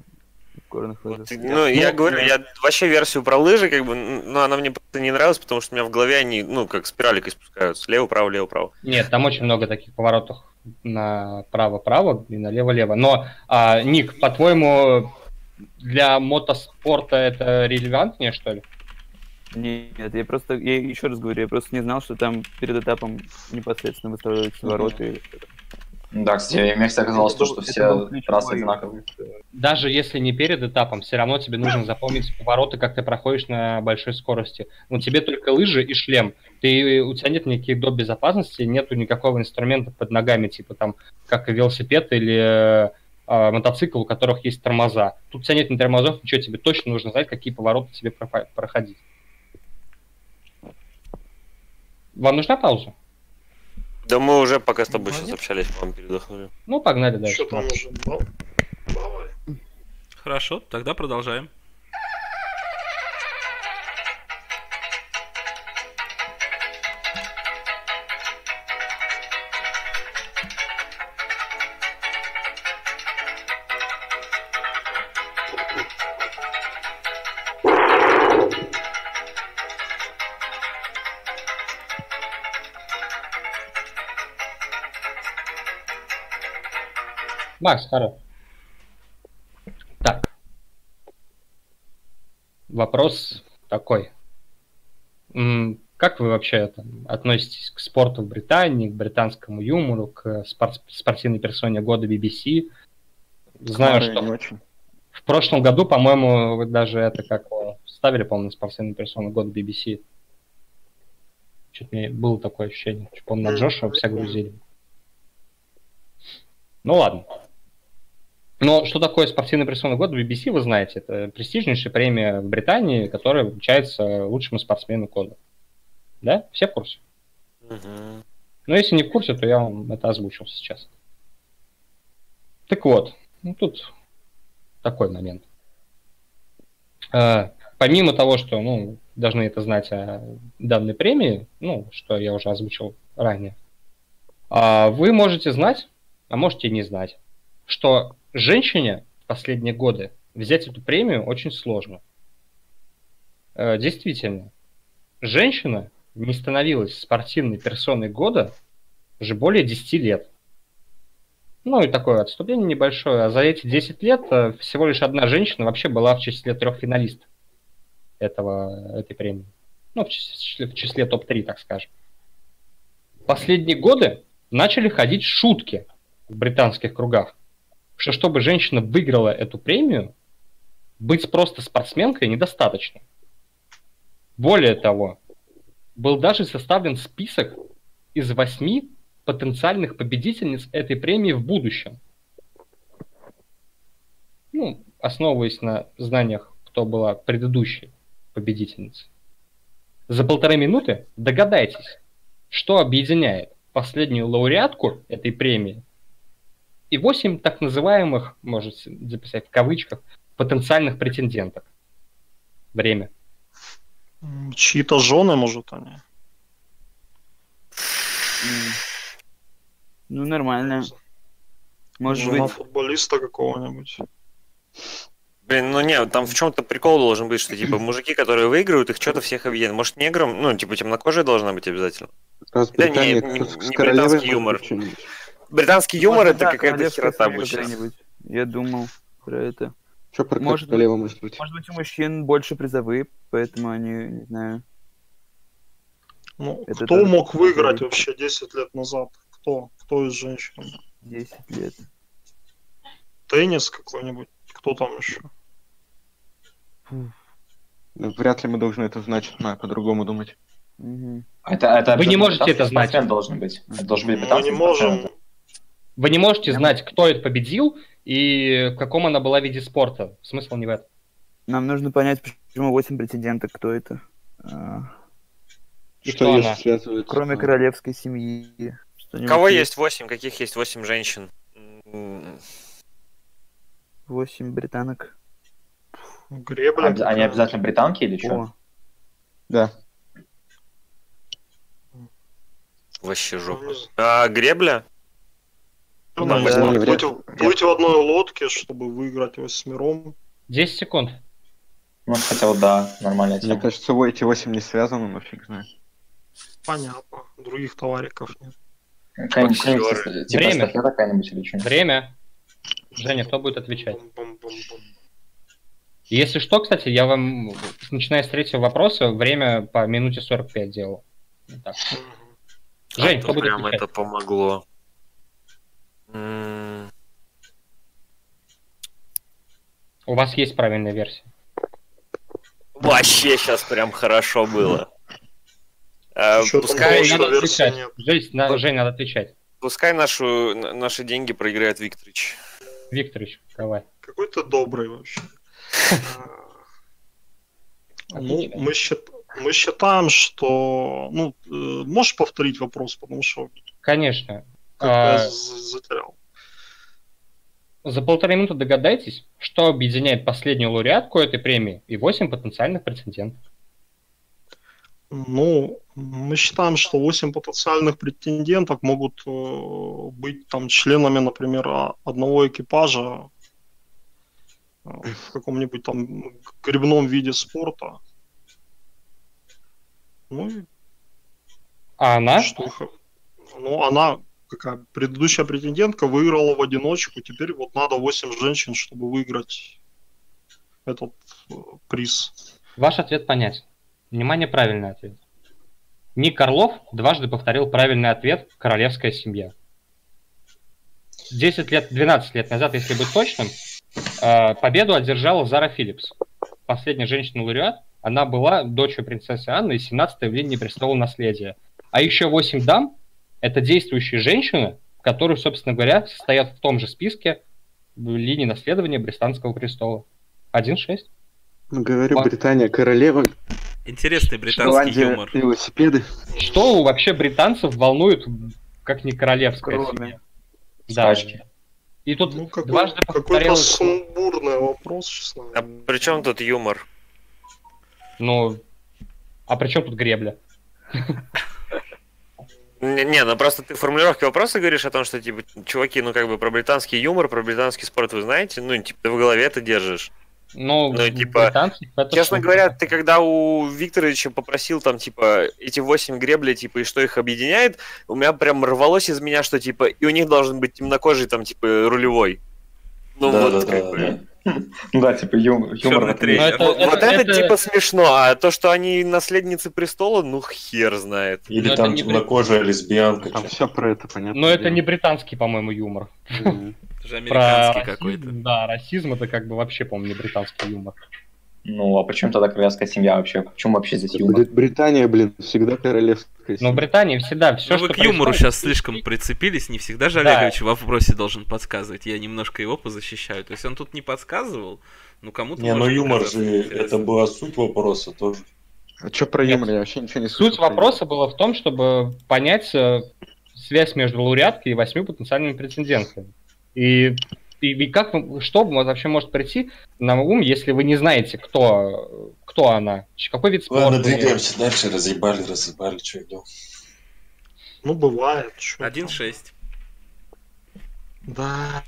в горных лыжах? Вот, ну, я говорю, я вообще версию про лыжи, как бы, н- ну, она мне просто не нравилась, потому что у меня в голове они, ну, как спираликой спускаются. Слева-право, лево-право. Нет, там очень много таких поворотов направо-право и налево-лево. Но, а, Ник, по-твоему, для мотоспорта это релевантнее, что ли? Нет, я просто, я еще раз говорю, я просто не знал, что там перед этапом непосредственно выставляются вороты. Да, кстати, мне всегда казалось, то, что все трассы одинаковые. Даже если не перед этапом, все равно тебе нужно запомнить повороты, как ты проходишь на большой скорости. Ну, тебе только лыжи и шлем. Ты, у тебя нет никаких доп. безопасности, нету никакого инструмента под ногами, типа там, как велосипед или э, мотоцикл, у которых есть тормоза. Тут у тебя нет ни тормозов, ничего, тебе точно нужно знать, какие повороты тебе проходить. Вам нужна пауза? Да мы уже пока с тобой сейчас общались, по-моему, передохнули. Ну, погнали дальше. Что там уже? Хорошо, тогда продолжаем. Макс, хорош. Так. Вопрос такой. Как вы вообще это, относитесь к спорту в Британии, к британскому юмору, к спорт- спортивной персоне года BBC? Знаю, Хмары что очень. в прошлом году, по-моему, вы даже это как ставили, по-моему, спортивную персону года BBC. Чуть мне было такое ощущение. Чуть, помню, на Мгм. Джоша все грузили. Ну ладно. Но что такое спортивная персона года BBC, вы знаете. Это престижнейшая премия в Британии, которая вручается лучшему спортсмену года. Да? Все в курсе? Но если не в курсе, то я вам это озвучил сейчас. Так вот, ну тут такой момент. Э, помимо того, что ну, должны это знать о данной премии, ну, что я уже озвучил ранее, а, вы можете знать, а можете не знать, что женщине в последние годы взять эту премию очень сложно. Э, действительно, женщина не становилась спортивной персоной года уже более 10 лет. Ну и такое отступление небольшое. А за эти 10 лет э, всего лишь одна женщина вообще была в числе трех финалистов этого, этой премии. Ну, в числе, в числе топ-3, так скажем. Последние годы начали ходить шутки в британских кругах, что чтобы женщина выиграла эту премию, быть просто спортсменкой недостаточно. Более того, был даже составлен список из восьми потенциальных победительниц этой премии в будущем. Ну, основываясь на знаниях, кто была предыдущей победительницей. За полторы минуты догадайтесь, что объединяет последнюю лауреатку этой премии и восемь так называемых, можете записать в кавычках, потенциальных претенденток. Время. Чьи-то жены, может, они? Ну, нормально. Может Жена быть, футболиста какого-нибудь. Блин, ну не, там в чем-то прикол должен быть, что типа мужики, которые выигрывают, их что-то всех объединяет. Может, неграм, ну, типа темнокожая должна быть обязательно. Да не, не- не британский юмор. Британский юмор может, это да, какая-то херота какая-нибудь. Я думал про это. Что про Может королеву может быть? Может быть, у мужчин больше призовые, поэтому они, не знаю. Ну, Это кто тоже мог выиграть вообще 10 лет назад? кто? Кто из женщин? 10 лет. Теннис какой-нибудь? Кто там еще? Вряд ли мы должны это знать, надо по-другому думать. Мгм. Это, это Вы не можете это знать. должен быть. Это должен быть Мы британский не можем... Вы не можете знать, кто это победил и в каком она была виде спорта. Смысл не в этом. Нам нужно понять, почему 8 претенденток, кто это. А, И что она? Кроме королевской семьи. Кого есть 8? Каких есть 8 женщин? М, 8 британок. Гребля. Обяз- Они обязательно британки или что? О, Да. Вообще жопа. А, гребля? Ну, Да, плыть, в- плыть в одной лодке, чтобы выиграть восьмером. 10 секунд. Ну, хотя вот да, нормальная Мне кажется, у эти 8 не связаны, но фиг знает. Понятно. Других товариков нет. Какая-нибудь, типа Время. какая-нибудь или что-нибудь. Время. Женя, кто будет отвечать? Бум-бум-бум-бум. Если что, кстати, я вам, начиная с третьего вопроса, время по минуте 45 делал. Вот так. А, кто то будет прям отвечать? это помогло. У вас есть правильная версия. Вообще сейчас прям хорошо было. А, пускай, надо отвечать. нет. Жень, на- Жень, надо отвечать. пускай нашу, на- наши деньги проиграет Викторович. Викторович, давай. Какой ты добрый вообще. А, Ну, мы, счит- мы считаем, что... Ну, э, можешь повторить вопрос, потому что Конечно. А, затерял. За полторы минуты догадайтесь, что объединяет последнюю лауреатку этой премии и 8 потенциальных претендентов. Ну, мы считаем, что 8 потенциальных претендентов могут э, быть там членами, например, а- одного экипажа э, в каком-нибудь там грибном виде спорта. Ну, и А она? что Ну, она, какая предыдущая претендентка, выиграла в одиночку. Теперь вот надо 8 женщин, чтобы выиграть этот э, приз. Ваш ответ понятен. Внимание, правильный ответ. Ник Орлов дважды повторил правильный ответ «Королевская семья». 10 лет, 12 лет назад, если быть точным, э, победу одержала Зара Филлипс. Последняя женщина-лауреат. Она была дочерью принцессы Анны и 17-й в линии престола наследия. А еще 8 дам – это действующие женщины, которые, собственно говоря, состоят в том же списке в линии наследования Британского престола. 1-6. Ну, говорю, Ладно. Британия королева, Интересный британский Шотландия юмор. велосипеды. Что вообще британцев волнует, как не королевская Кроме. семья? Да. Скачки. И тут Ну, какой, дважды какой-то повторялось, сумбурный вопрос, честно. А при чем тут юмор? ну, а при чем тут гребля? Не, не, ну просто ты в формулировке вопроса говоришь о том, что, типа, чуваки, ну как бы про британский юмор, про британский спорт вы знаете, ну, типа, ты в голове это держишь. Ну, Ну, типа, Честно говоря, ты когда у Викторовича попросил там, типа, эти восемь гребли, типа, и что их объединяет, у меня прям рвалось из меня, что, типа, и у них должен быть темнокожий, там, типа, рулевой. Ну, Да, вот, да, как да, бы. да. Ну да, типа ю- юмор. Ну, Вот, это- вот это, это- типа смешно, а то, что они наследницы престола, ну хер знает. Или Но это там не темнокожая лесбиянка. Там все про это понятно. Но это не британский, по-моему, юмор. Это же американский какой-то. Да, расизм это как бы вообще, по-моему, не британский юмор. Ну, а почему тогда королевская семья вообще? Почему вообще здесь юмор? Бри- Британия, блин, всегда королевская. В семья. Британии всегда все, Ну что вы к юмору происходит- сейчас слишком прицепились, не всегда же Да. Олегович в вопросе должен подсказывать. Я немножко его позащищаю. То есть он тут не подсказывал, ну кому-то Не, ну юмор же, интересным. это была суть вопроса тоже. А что про юмор? Я вообще ничего не слышал. Суть вопроса была в том, чтобы понять э, связь между лауреаткой и восьми потенциальными претендентами. И, и, и как что вообще может прийти на ум, если вы не знаете, кто, кто она, какой вид спорта. Ладно, двигаемся дальше, разъебали, разъебали, что идем. Ну, бывает. чё там. 1-6. Да.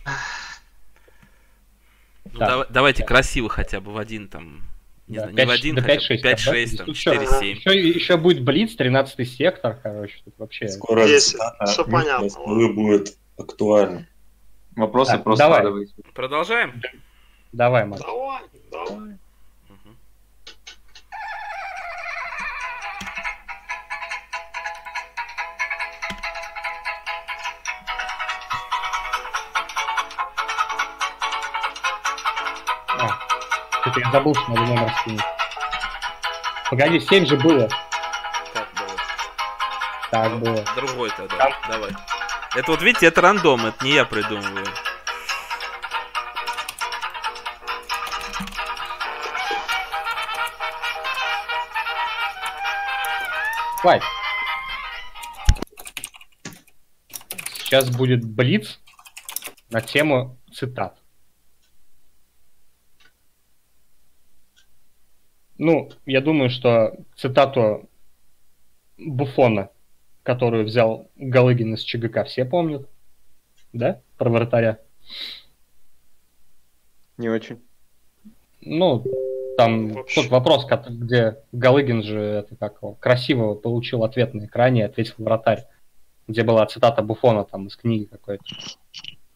Ну, Так. дава- давайте красиво хотя бы в один там. Не Да, знаю, не пять- в один, да, хотя бы 5-6, да? 5-6, там, Тут всё, 4-7. Еще, еще будет Блиц, 13 сектор, короче, тут вообще. Скоро Десять. цитата Всё Михаила понятно, будет актуальна. Вопросы так, просто давай. Давайте. Продолжаем? Давай, Макс. Давай, давай. Угу. Я забыл, что надо номер скинуть. Погоди, 7 же было. Так было. Так было. Другой тогда. Там... Давай. Это вот видите, это рандом, это не я придумываю. Хватит. Сейчас будет блиц на тему цитат. Ну, я думаю, что цитату Буфона, которую взял Галыгин из ЧГК, все помнят. Да? Про вратаря. Не очень. Ну, там Вообще. тот вопрос, где Галыгин же это как красиво получил ответ на экране, ответил вратарь, где была цитата Буфона там из книги какой-то.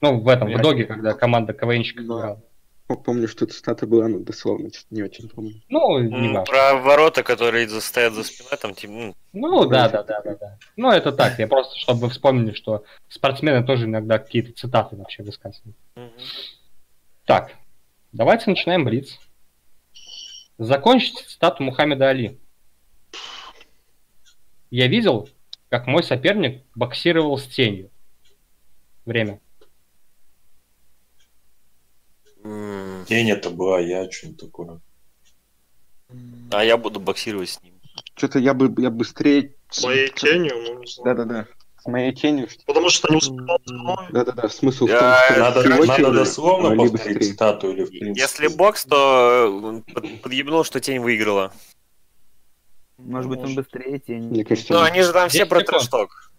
Ну, в этом, в итоге, когда команда КВНщиков Да. играла. Помню, что цитата была, но дословно что-то не очень помню. Ну, не важно. Про ворота, которые стоят за спиной, там, типа, ну, Ну, да, да, да, да, да. Ну, это так, я просто, чтобы вы вспомнили, что спортсмены тоже иногда какие-то цитаты вообще высказывают. Так, давайте начинаем блиц. Закончите цитату Мухаммеда Али. Я видел, как мой соперник боксировал с тенью. Время. Тень это была я, что-нибудь такое. а я буду боксировать с ним. Что-то я бы я быстрее... С моей тенью, ну не знаю. Да-да-да. С моей тенью. Потому что не успевал мной. Да-да-да. Смысл в том, Я- что Надо, надо дословно а, либо повторить быстрее. цитату или в принципе. Если бокс, то под- подъебнул, что тень выиграла. Может быть, он быстрее тень. Мне кажется, Ну, они же там все 10 про трешток.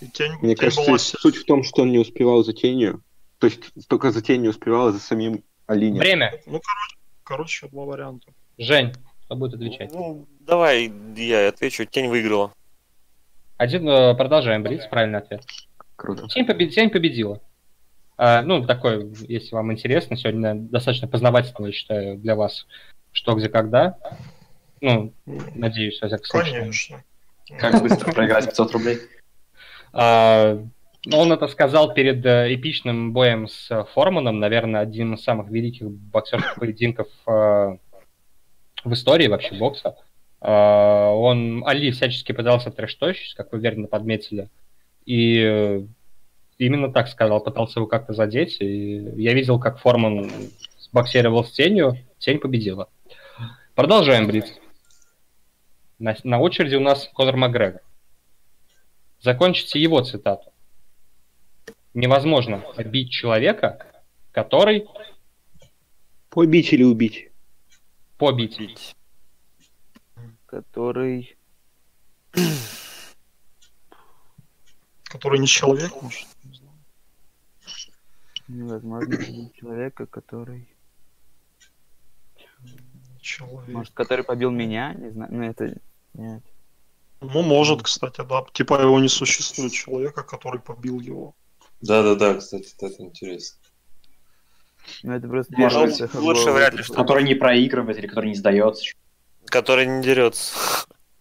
И тень, мне тень кажется, была суть в том, что он не успевал за тенью. То есть только за тенью успевал, а за самим Алине. Время. Ну, короче, короче, два варианта. Жень, кто будет отвечать? Ну, давай я отвечу. Тень выиграла. Один, э, продолжаем блиц, правильный ответ. Круто. Тень, побед- Тень победила. А, ну, такой, если вам интересно, сегодня достаточно познавательно, я считаю, для вас, что, где, когда. Ну, надеюсь, во всяком случае. Конечно. Как быстро проиграть 500 рублей? А, он это сказал перед э, эпичным боем с э, Форманом, наверное, один из самых великих боксерских поединков э, в истории вообще бокса. Он, Али всячески пытался трэш-точить, как вы верно подметили, и именно так сказал, пытался его как-то задеть, и я видел, как Форман боксировал с тенью, тень победила. Продолжаем, Блиц. На, на очереди у нас Конор Макгрегор. Закончите его цитату. Невозможно бить человека, который Побить или убить? побить. Который... Который не человек, может, не знаю. Невозможно убить человека, который... Человек. Может, который побил меня? Не знаю. Ну, это... Нет. Ну, может, кстати, да. Типа его не существует человека, который побил его. Да-да-да, кстати, это интересно. Ну, это просто... Может, первое, что лучше вряд ли, что- Который не проигрывает или который не сдается. Который не дерется.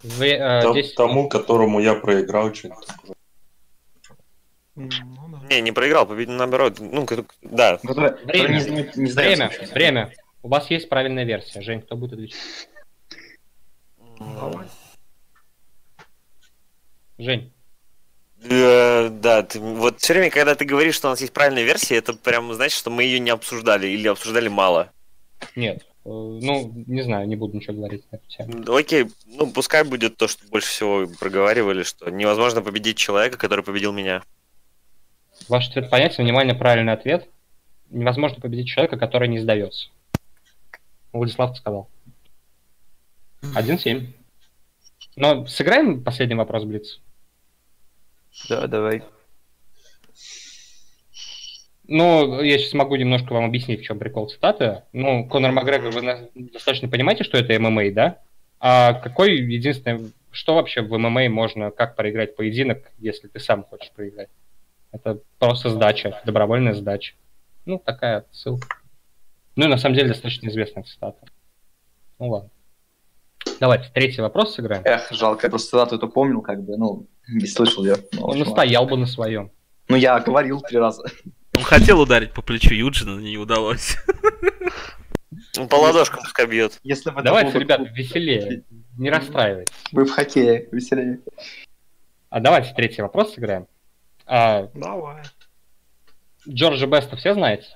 Вы, э, Там- 10 тому, которому я проиграл, что-нибудь такое. М, Ну, да. Не, не проиграл, победил наоборот. Ну, как- да. Который, который Время. не, не- не сдается. Время, время. У вас есть правильная версия. Жень, кто будет отвечать? Жень. Э, Да, ты- вот все время, когда ты говоришь, что у нас есть правильная версия, это прям значит, что мы ее не обсуждали или обсуждали мало. Нет. Э, Ну, не знаю, не буду ничего говорить на эту тему. Окей, ну пускай будет то, что больше всего проговаривали, что невозможно победить человека, который победил меня. Ваш ответ понятен. Внимание, правильный ответ. Невозможно победить человека, который не сдается. Владислав сказал. 1-7. Но сыграем последний вопрос, Блиц? Да, давай. Ну, я сейчас могу немножко вам объяснить, в чем прикол цитаты. Ну, Конор Макгрегор, вы достаточно понимаете, что это ММА, да? А какой единственное, что вообще в ММА можно, как проиграть поединок, если ты сам хочешь проиграть? Это просто сдача, добровольная сдача. Ну, такая ссылка. Ну и на самом деле достаточно известная цитата. Ну ладно. Давайте, третий вопрос сыграем. Эх, жалко, я просто цитату эту помнил, как бы, ну, не слышал я. Ну, Он ладно. настоял бы на своем. Ну, я говорил три раза. Он хотел ударить по плечу Юджина, но не удалось. Ну, По ладошкам пускай бьет. Если бы это Давайте, ребята, клуб- веселее. Не расстраивайтесь. Вы в хоккее веселее. А давайте третий вопрос сыграем. А, Давай. Джорджа Беста все знаете?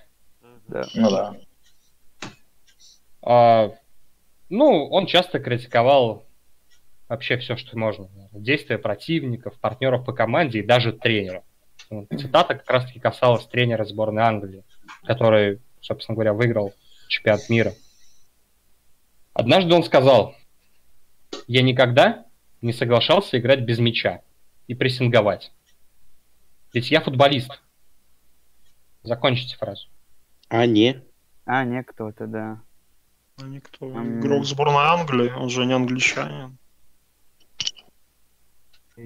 Да. Ну да. А, ну, он часто критиковал вообще все, что можно. Действия противников, партнеров по команде и даже тренера. Цитата как раз-таки касалась тренера сборной Англии, который, собственно говоря, выиграл чемпионат мира. Однажды он сказал, я никогда не соглашался играть без мяча и прессинговать. Ведь я футболист. Закончите фразу. А не. А, не кто-то, да. А Никто. М. Игрок сборной Англии, он же не англичанин.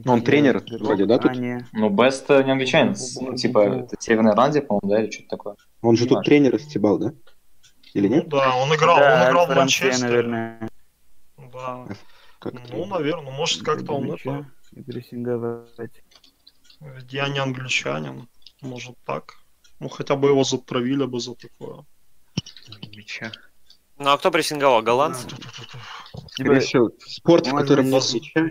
Он тренер Игрок- вроде, да, тут? А, не. Ну, Бест не англичанин. с- ну, Типа, это Северная Ирландия, по-моему, да, или что-то такое. Он же тут Важно. тренера стебал, да? Или Ну нет? да, он играл, Да, он играл в Манчестере. наверное. Да. Ну, наверное, может как-то он Мяча это... Прессинговать. Ведь я не англичанин. Может так. Ну, хотя бы его затравили бы за такое. Ну а кто прессинговал? Голландцы? Типа, Скорее всего, спорт, в котором нет мяча.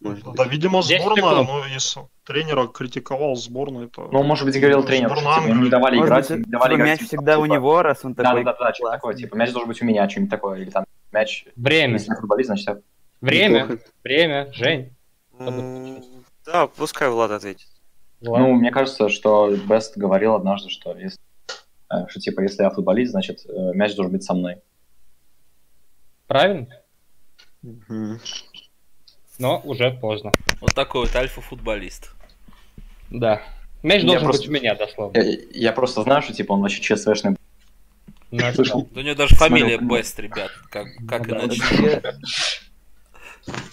Да, видимо, 10 сборная, ну, если тренера критиковал сборную, то... Ну, может быть, говорил тренер, что типа, им не давали может играть, быть, не давали типа, играть. мяч типа, всегда у типа, него, раз он Да, такой да, да, да, что-то такое, классный. типа, мяч должен быть у меня, что-нибудь такое, или там мяч, Время. если футболист, значит, я... Время. Неплохо. Время. Жень. Да, пускай Влад ответит. Влад. Ну, мне кажется, что Бест говорил однажды, что если, э, что типа, если я футболист, значит, э, мяч должен быть со мной. Правильно? Но уже поздно. Вот такой вот альфа-футболист. Да. Мяч Я должен просто- быть у меня, дословно. Я, я просто знаю, что типа он вообще ЧСВшный. Ну, Слышал. Да у него даже фамилия. Бест, ребят. Как, как Ну да. иначе?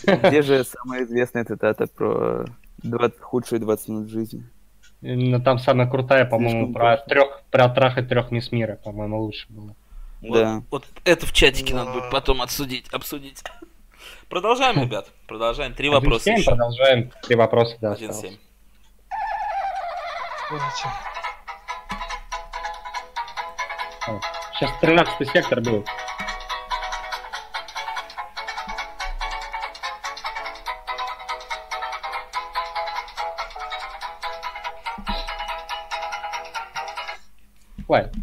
Где, где же самая известная цитата про 20, худшие 20 минут жизни? Именно там самая крутая, по-моему, про трех, про трахать трех мисс мира, по-моему, лучше было. Вот, Да. вот это в чатике Да. надо будет потом отсудить, обсудить. Продолжаем, ребят. Продолжаем. Три вопроса 1-7, еще. продолжаем. Три вопроса, да, осталось. 1-7. Давайте. Сейчас 13 сектор будет. Хватит.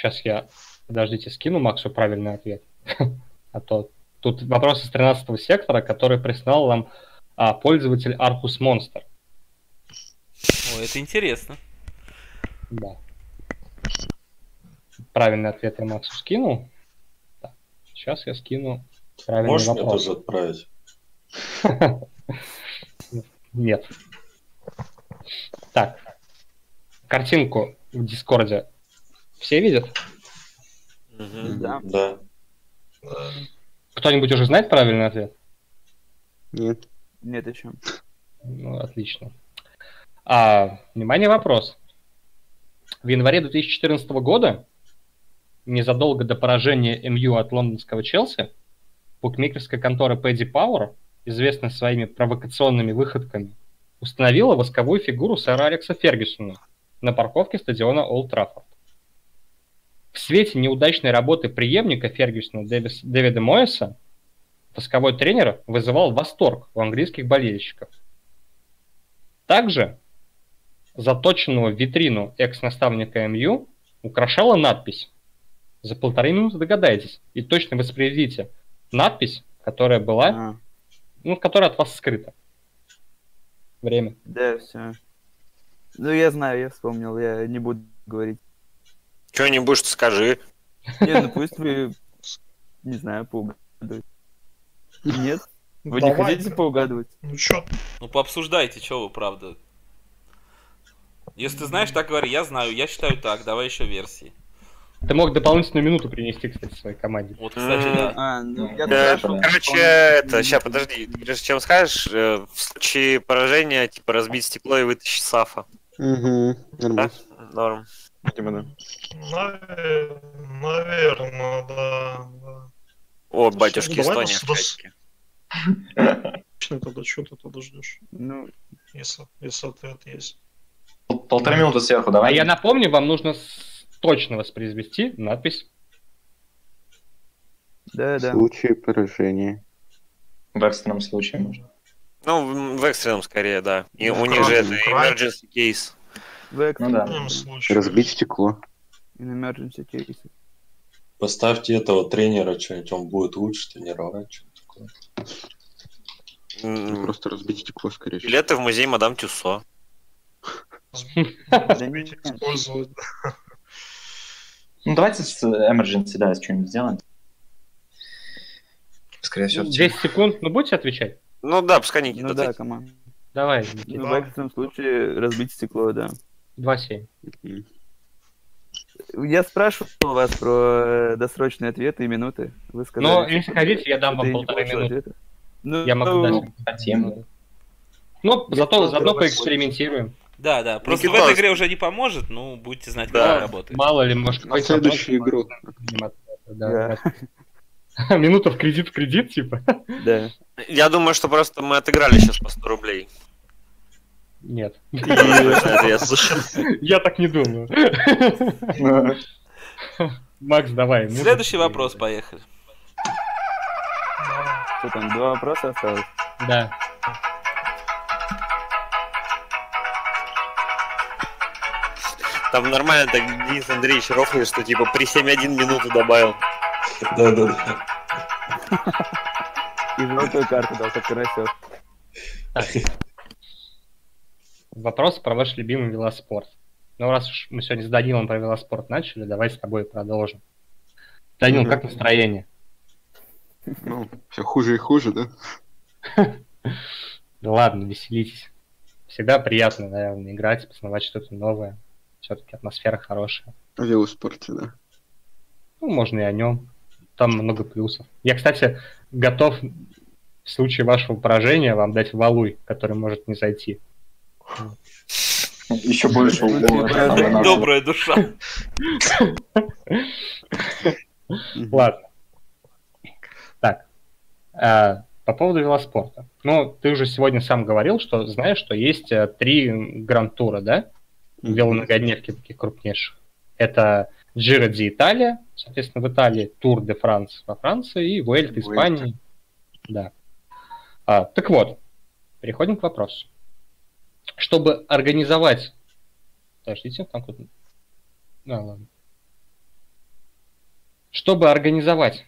Сейчас я, подождите, скину Максу правильный ответ. А то тут вопрос из 13 сектора, который прислал нам а, пользователь Arcus Monster. Ой, это интересно. Да. Правильный ответ я Максу скинул. Так, сейчас я скину правильный Можешь мне вопрос. тоже отправить? Нет. Так. Картинку в Дискорде все видят? Да. Да. Кто-нибудь уже знает правильный ответ? Нет. Нет еще. Ну, отлично. А, внимание, вопрос. В январе 2014 года, незадолго до поражения МЮ от лондонского Челси, букмекерская контора Падди Пауэр, известная своими провокационными выходками, установила восковую фигуру сэра Алекса Фергюсона на парковке стадиона Олд Траффорд. В свете неудачной работы преемника Фергюсона Дэвис- Дэвида Моэса восковой тренер вызывал восторг у английских болельщиков. Также заточенного в витрину экс-наставника МЮ украшала надпись. За полторы минуты догадайтесь и точно воспроизведите надпись, которая была, А, ну, которая от вас скрыта. Время. да, все. Ну, я знаю, я вспомнил, я не буду говорить. Что-нибудь скажи. Не, ну пусть вы, не знаю, поугадываете. Нет? Вы не хотите поугадывать? Ну чё, Ну, пообсуждайте, что вы, правда. Если ты знаешь, так говори. Я знаю, я считаю так. Давай еще версии. Ты мог дополнительную минуту принести, кстати, своей команде. Вот, кстати, да. А, ну, я Да, спрашивал, короче, это, сейчас, подожди, прежде чем скажешь, э, в случае поражения, типа, разбить стекло и вытащить Сафа. Угу. Нормально. Норм. Видимо, да. наве- наверное, да. да. О, Ну, батюшки давай Эстония нас- тогда что ты тогда ждешь, Ну, если, если ответ есть. Пол- Полторы минуты сверху, А давай. я напомню, вам нужно точно воспроизвести надпись Да, да. В случае поражения. В экстренном случае можно. Ну, в экстренном скорее, да. И Ну, у них же это emergency case. В Ну да. случае. Разбить стекло. In emergency cases. Поставьте этого тренера, что-нибудь он будет лучше тренировать. что-то такое. М, Просто разбить стекло, скорее всего. Билеты в музей Мадам Тюссо. Разбить, использовать. Ну, давайте с emergency, да, что-нибудь сделаем. Скорее всего, в 10 секунд, ну будете отвечать? Ну да, пускай Никита Ну да, команда. Давай, Ну, в экстренном случае разбить стекло, да. 2-7. Мгм. Я спрашивал вас про э, досрочные ответы и минуты. Вы сказали... Но если хотите, я дам вам полторы минуты. ответа. Ну, Я могу ну, дать. Хотим. Ну, зато, заодно поэкспериментируем. Да, да. Просто в Никитос. этой игре уже не поможет, ну, будете знать, как Да. это работает. Мало ли, может, На следующую игру. Да, да. Минута в кредит в кредит, типа. Да. Я думаю, что просто мы отыграли сейчас по 100 рублей. Нет. Я так не думаю. Макс, давай. Следующий вопрос, поехали. Что там, два вопроса осталось? Да. Там нормально так Денис Андреевич рофлит, что типа при 7.1 минуту добавил. Да-да-да. И желтую карту дал, как Карасев. Вопрос про ваш любимый велоспорт. Ну, раз уж мы сегодня с Данилом про велоспорт начали, давай с тобой продолжим. Данил, Мгм. как настроение? Ну, все хуже и хуже, да? Да ладно, веселитесь. Всегда приятно, наверное, играть, познавать что-то новое. Все-таки атмосфера хорошая. В велоспорте, да. Ну, можно и о нем. Там много плюсов. Я, кстати, готов в случае вашего поражения вам дать валуй, который может не зайти. Еще больше уколов. Добрая душа. Ладно. Так. а, по поводу велоспорта. Ну, ты уже сегодня сам говорил, что знаешь, что есть э, три гранд-тура, да? Веломногодневки таких крупнейших. Это Giro di Italia, соответственно, в Италии, Тур де Франс во Франции и Vuelta Vuelta. Испании. Да. А, так вот, переходим к вопросу. Чтобы организовать... Подождите, там кто-то... А, ладно. Чтобы организовать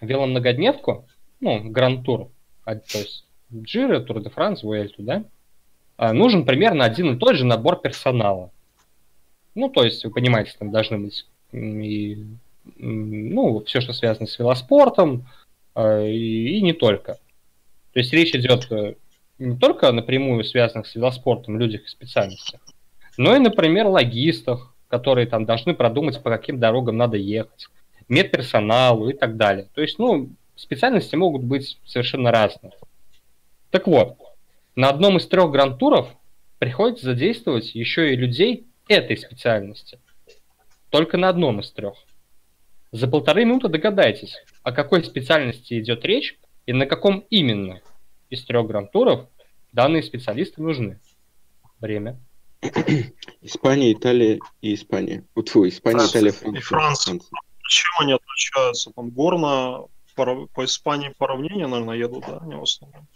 веломногодневку, ну, гранд-тур, а, то есть Джиро, Тур де Франс, Vuelta, да, а, нужен примерно один и тот же набор персонала. Ну, то есть, вы понимаете, там должны быть и, ну, все, что связано с велоспортом, а, и, и не только. То есть речь идет э, не только напрямую связанных с велоспортом людях и специальностях, но и, например, логистах, которые там должны продумать, по каким дорогам надо ехать, медперсоналу и так далее. То есть, ну, специальности могут быть совершенно разные. Так вот, на одном из трех гранд-туров приходится задействовать еще и людей этой специальности. Только на одном из трех. За полторы минуты догадайтесь, о какой специальности идет речь и на каком именно из трех гранд-туров данные специалисты нужны. Время. Испания, Италия и Испания. Вот, фу, Испания, Франция. Италия, И Франция. Франция. Чем они отличаются? Там горно, по, по Испании по равнению, наверное, едут, да, они в основном.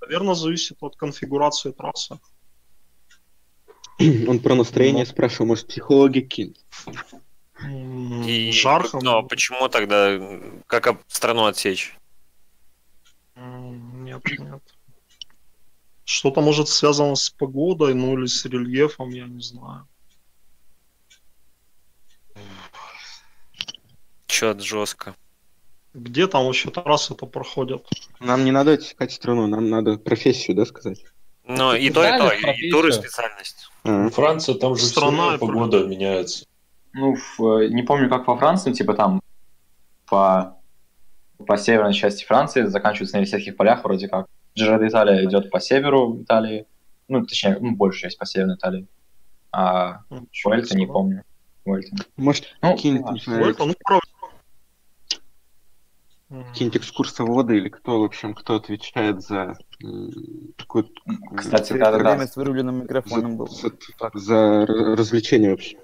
Наверное, зависит от конфигурации трассы. Он про настроение спрашивал, может, психологи кинь. М, И, Жарко. но почему тогда, как страну отсечь? Нет, нет. Что-то может связано с погодой, ну или с рельефом, я не знаю. Чет жестко. Где там вообще трассы-то проходят? Нам не надо отсекать страну, нам надо профессию, да, сказать? Ну, и то, и то, и, и тур, и специальность. А, Франция, там же Страна все погода меняется. Ну, в, э, не помню, как во Франции, типа там по, по северной части Франции заканчивается на Елисейских полях вроде как. Джиро Италия идет по северу Италии, ну, точнее, ну, большая часть по северной Италии. А Vuelta не помню. Vuelta. Может, Ну, какие-нибудь, какие-нибудь экскурсоводы или кто, в общем, кто отвечает за м, такую... Кстати, да, да, с вырубленным микрофоном был. за, за развлечение вообще.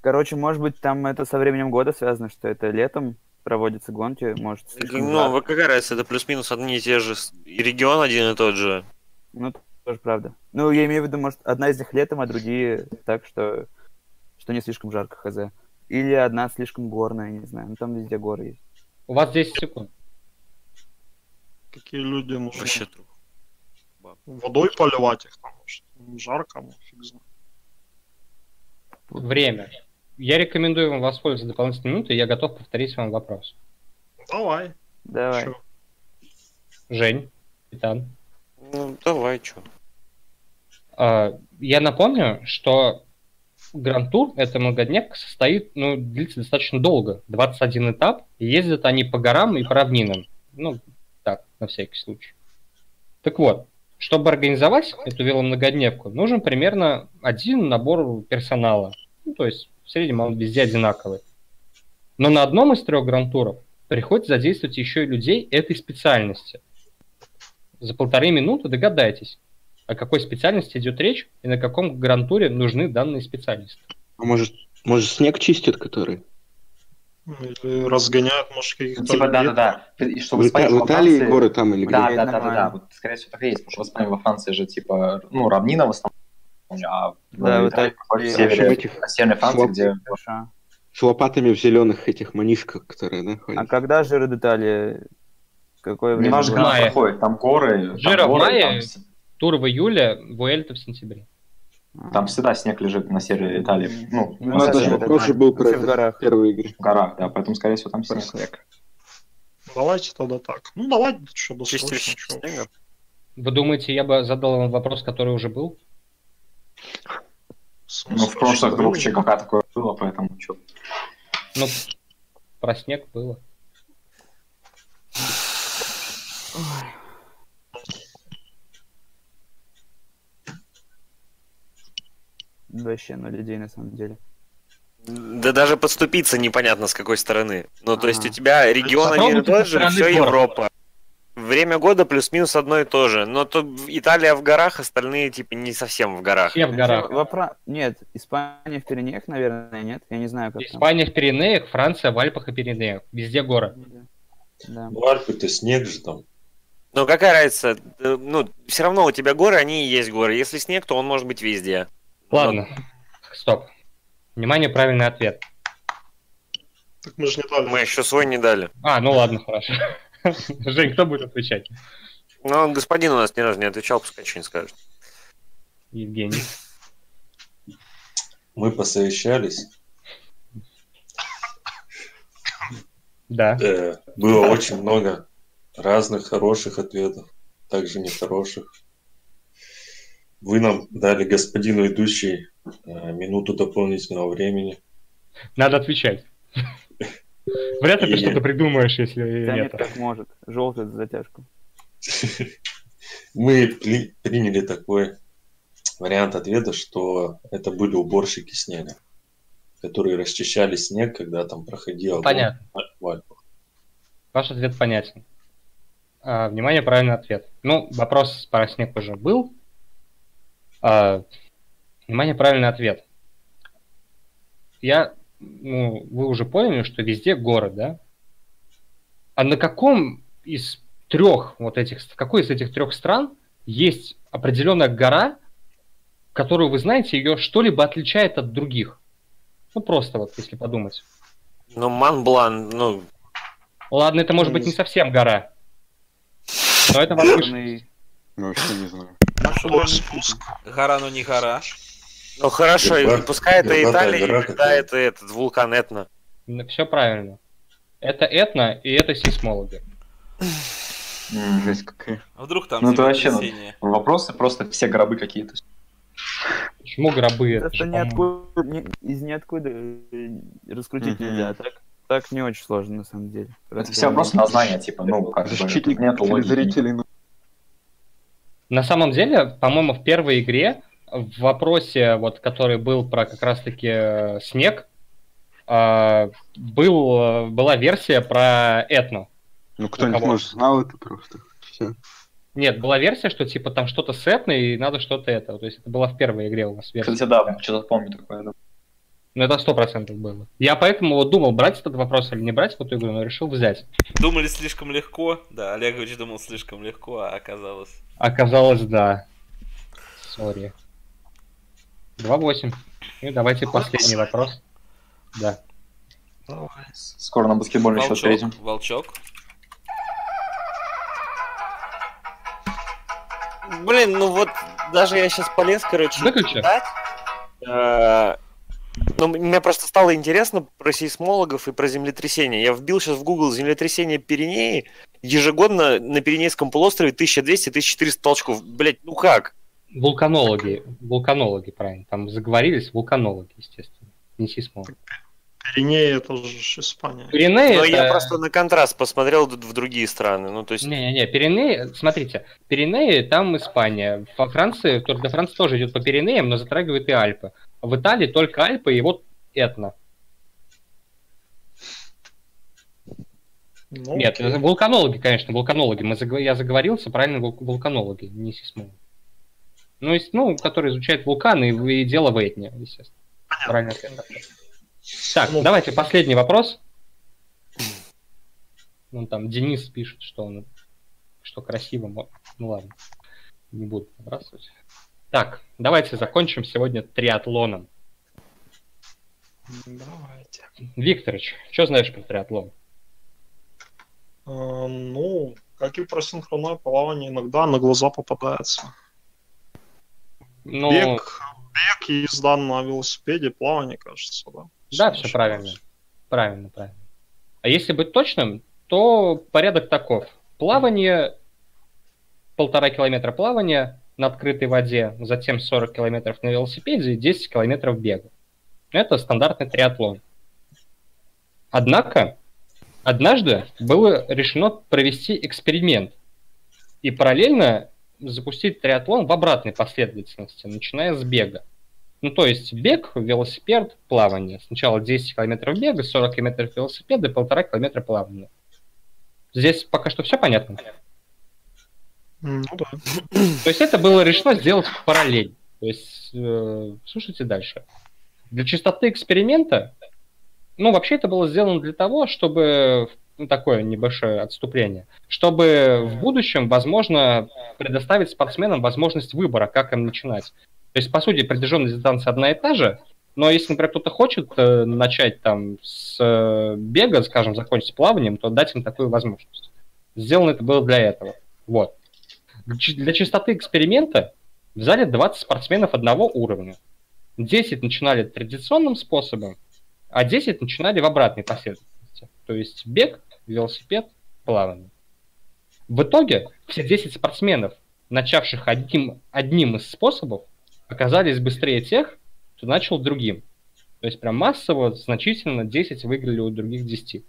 Короче, может быть, там это со временем года связано, что это летом проводятся гонки, может, слишком Ну, вот какая разница, это плюс-минус одни и те же. И регион один и тот же. Ну, тоже правда. Ну, я имею в виду, может, одна из них летом, а другие так, что, что не слишком жарко, хз. Или одна слишком горная, не знаю. Ну, там везде горы есть. У вас 10 секунд. Какие люди нужны? Вообще труп. Водой поливать их там, может, жарко, ну, фиг знает. Время. Я рекомендую вам воспользоваться дополнительной минутой, я готов повторить вам вопрос. Давай. Давай. чё. Жень, капитан. Ну, давай, чё. А, Я напомню, что Гранд-тур, это многодневка, состоит, ну, длится достаточно долго. 21 этап, и ездят они по горам и по равнинам. Ну, так, на всякий случай. Так вот, чтобы организовать эту веломногодневку, нужен примерно один набор персонала. Ну, то есть, в среднем он везде одинаковый. Но на одном из трех гранд-туров приходится задействовать еще и людей этой специальности. За полторы минуты догадайтесь, о какой специальности идет речь и на каком грантуре нужны данные специалисты. А может, может снег чистит, который? Или разгоняют, может, каких-то Ну, Типа, да-да-да. И В, Чтобы Ита- спать в во Италии Франции- горы там или где? Да, Это да. Вот, скорее всего, так и есть, потому что в Испании, во Франции же, типа, ну, равнина в основном, а в Да, в Италии, Италии- проходит в в севере, этих северной Франции, где Хорошо. С лопатами в зеленых этих манишках, которые, да, А ходят. когда же детали? Какое время? немножко было? Мая. проходит, там горы, там Жира в мае. там Тур в июле, Вуэльта в сентябре. Там всегда снег лежит на севере Италии. Ну, Ну, Ну, даже севере вопрос же был про Вообще в это горах. в первой игре. в горах, да, поэтому, скорее всего, там Про снег. снег. Давайте тогда так. Ну, давайте, что, досрочно. Вы думаете, я бы задал вам вопрос, который уже был? Ну, в прошлых двух ЧКК такое было, поэтому что. Ну, про снег было. Вообще ноль людей на самом деле. Да даже подступиться непонятно с какой стороны. Ну, то есть у тебя регион один и тот же, все. Европа. Время года плюс-минус одно и то же. Но то Италия в горах, остальные типа не совсем в горах. Все в горах. Во Фра- Нет, Испания в Пиренеях, наверное, нет. Я не знаю, как там. Испания в Пиренеях, Франция в Альпах и Пиренеях. Везде горы. Да. Ну, Альпы-то снег же там. Но какая разница? Э, Ну, все равно у тебя горы, они и есть горы. Если снег, то он может быть везде. Ладно, стоп. Внимание, правильный ответ. Так мы же не дали. Мы еще свой не дали. А, ну ладно, хорошо. Жень, кто будет отвечать? Но господин у нас ни разу не отвечал, пускай что-нибудь скажет. Евгений. Мы посовещались. Да. Э, было очень много разных хороших ответов, также нехороших. Вы нам дали, господину идущий, э, минуту дополнительного времени. Надо отвечать. Вряд ли ты И- что-то придумаешь, если Тянет нет. как может. Желтый за затяжку. Мы при- приняли такой вариант ответа, что это были уборщики снега, которые расчищали снег, когда там проходил Понятно. в Альпах. Ваш ответ понятен. А, внимание, правильный ответ. Ну, вопрос про снег уже был. А, внимание, правильный ответ. Я, ну, вы уже поняли, что везде горы, да? А на каком из трех вот этих, в какой из этих трех стран есть определенная гора, которую вы знаете, ее что-либо отличает от других? Ну, просто вот, если подумать. Ну, Манблан, ну, Ладно, это может быть не совсем гора. Но это. Черный- Ну, вообще не знаю. Гора, но не гора. Ну хорошо, Горбат- пускай это горбатая Италия, и тогда это этот вулкан Этна. Все правильно. Это этно и это сейсмологи. Жесть какая. А вдруг там Ну, это вообще, ну? Вопросы просто все гробы какие-то. Почему гробы? Это Просто же, ниоткуда, ни- из ниоткуда э, раскрутить Мгм. нельзя. Так, так не очень сложно, на самом деле. Это Просто все вопросы на знание, типа, ну, как бы, Защитник нету логики. телезрителей. ну, На самом деле, по-моему, в первой игре в вопросе, вот, который был про как раз-таки э, снег, а, был, э, была версия про этно. Ну, кто-нибудь, может, знал это просто. Все. Нет, была версия, что типа там что-то с этно и надо что-то это. То есть это была в первой игре у нас версия. Кстати, да, что-то помню такое. да. Ну, это сто процентов было. Я поэтому вот думал, брать этот вопрос или не брать в эту игру, но решил взять. Думали слишком легко. Да, Олегович думал слишком легко, а оказалось... Оказалось, да. Сори. 2-8. И давайте последний вопрос. Да. Скоро на баскетбольный счет Волчок, перейдем. Волчок. Блин, ну вот даже я сейчас полез, короче, Выключи. читать. Э, Ну, мне просто стало интересно про сейсмологов и про землетрясения. Я вбил сейчас в Google землетрясение Пиренеи. Ежегодно на Пиренейском полуострове 1200-1400 толчков. Блять, ну как? Вулканологи. Вулканологи, правильно. Там заговорились вулканологи, естественно. Не сейсмологи. Пиренеи это же Испания. Пиренеи Но это... я просто на контраст посмотрел в другие страны. Ну, то есть, Не-не-не, Пиренеи, смотрите, Пиренеи там Испания. Во Франции, Тур де Франс тоже идет по Пиренеям, но затрагивает и Альпы. В Италии только Альпы и вот Этна. Ну, Нет, окей. вулканологи, конечно, вулканологи. Мы Я заговорился, правильно, вул- вулканологи, не сейсмологи. Ну, есть, ну, которые изучают вулканы и, и дело в Этне, естественно. Правильно ответ. Так, Ну, давайте последний вопрос. Ну, там Денис пишет, что он что красиво. Ну ладно, не буду набрасывать. Так, давайте закончим сегодня триатлоном. Давайте. Викторович, что знаешь про триатлон? А, ну, как и про синхронное плавание, иногда на глаза попадается. Ну, Бег, бег езда на велосипеде, плавание, кажется, да? Да, все правильно. ошибаюсь. Правильно, правильно. А если быть точным, то порядок таков. Плавание, полтора километра плавания на открытой воде, затем 40 километров на велосипеде и 10 километров бега. Это стандартный триатлон. Однако, однажды было решено провести эксперимент и параллельно запустить триатлон в обратной последовательности, начиная с бега. Ну, то есть бег, велосипед, плавание. Сначала 10 километров бега, 40 километров велосипеда и полтора километра плавания. Здесь пока что все понятно. Ну да. То есть это было решено сделать в параллель. То есть, э, слушайте дальше. Для чистоты эксперимента, ну, вообще это было сделано для того, чтобы, ну, такое небольшое отступление, чтобы в будущем, возможно, предоставить спортсменам возможность выбора, как им начинать. То есть, по сути, протяженность дистанции одна и та же, но если, например, кто-то хочет э, начать там с э, бега, скажем, закончить плаванием, то дать им такую возможность. Сделано это было для этого. Вот. Для чи- Для чистоты эксперимента взяли 20 спортсменов одного уровня. 10 начинали традиционным способом, а 10 начинали в обратной последовательности. То есть бег, велосипед, плавание. В итоге все 10 спортсменов, начавших одним, одним из способов, оказались быстрее тех, кто начал другим. То есть прям массово, значительно 10 выиграли у других 10.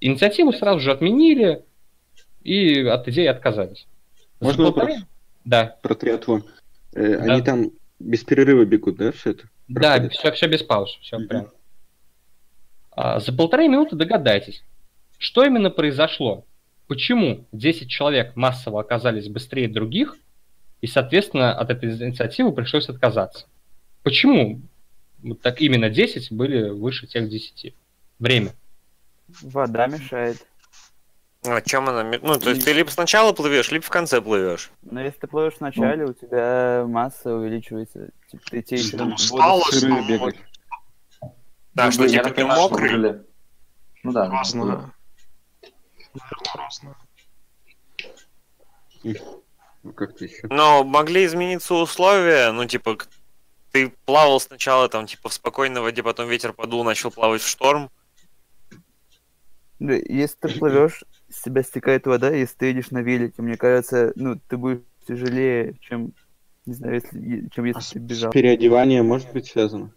Инициативу сразу же отменили и от идеи отказались. За Можно вопрос? Да, Про триатлон. Э, Да. Они там без перерыва бегут, да, все это? да, проходит? все, все без пауз, все Мгм. прям. А, за полторы минуты догадайтесь, что именно произошло, почему 10 человек массово оказались быстрее других, и, соответственно, от этой инициативы пришлось отказаться. Почему вот так именно 10 были выше тех 10? Время. Вода мешает. а чем она... Ну, то есть ты либо сначала плывешь, либо в конце плывешь. Но если ты плывешь вначале, у тебя масса увеличивается. Типа, ты те еще Ну, воду усталость, сырые ну, бегать. Да, Ну, что типа так ты мокрый. выиграли. Ну да. разное. Наверное, разное. Ну, как-то еще. Но могли измениться условия, ну, типа, ты плавал сначала там, типа, в спокойной воде, потом ветер подул, начал плавать в шторм. Да, Если ты плывешь, с тебя стекает вода, если ты едешь на велике, мне кажется, ну, ты будешь тяжелее, чем, не знаю, если, чем если А с, ты с бежал. переодеванием может быть связано?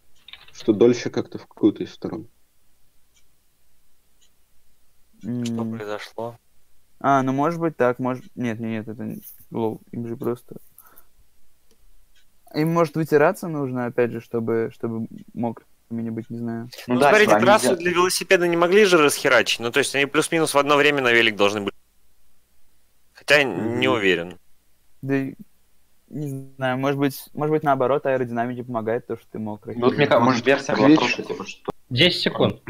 Что дольше как-то в какую-то из сторон. Что произошло? А, ну может быть так, может... Нет, нет, нет, это не- лол, им же просто... Им, может, вытираться нужно, опять же, чтобы, чтобы мокрыми не быть, не знаю. Ну, Ну, да, смотрите, трассу для велосипеда не могли же расхерачить. Ну, то есть они плюс-минус в одно время на велик должны были. Хотя не Мгм. уверен. Да и Не знаю, может быть, может быть наоборот, аэродинамике помогает то, что ты мокрый. Ну, вот мне кажется, может, версия была просто, типа, что 10 секунд.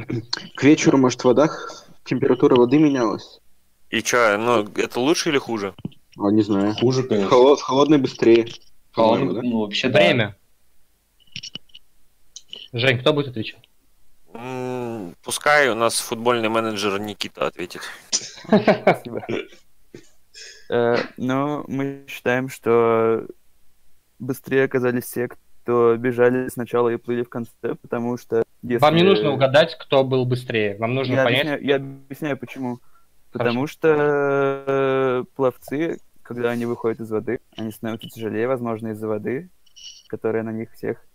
К вечеру, может, в водах температура воды менялась? И чё, ну, это лучше или хуже? А, не знаю. Хуже, конечно. Холод, холодный быстрее. По-моему, да? ну, вообще, да. Время. Жень, кто будет отвечать? Пускай у нас футбольный менеджер Никита ответит. Спасибо. Э, Ну, мы считаем, что быстрее оказались те, кто бежали сначала и плыли в конце, потому что если... Вам не нужно угадать, кто был быстрее. Вам нужно Я понять. объясняю, я объясняю, почему. Потому что э, пловцы, когда они выходят из воды, они становятся тяжелее, возможно, из-за воды, которая на них всех.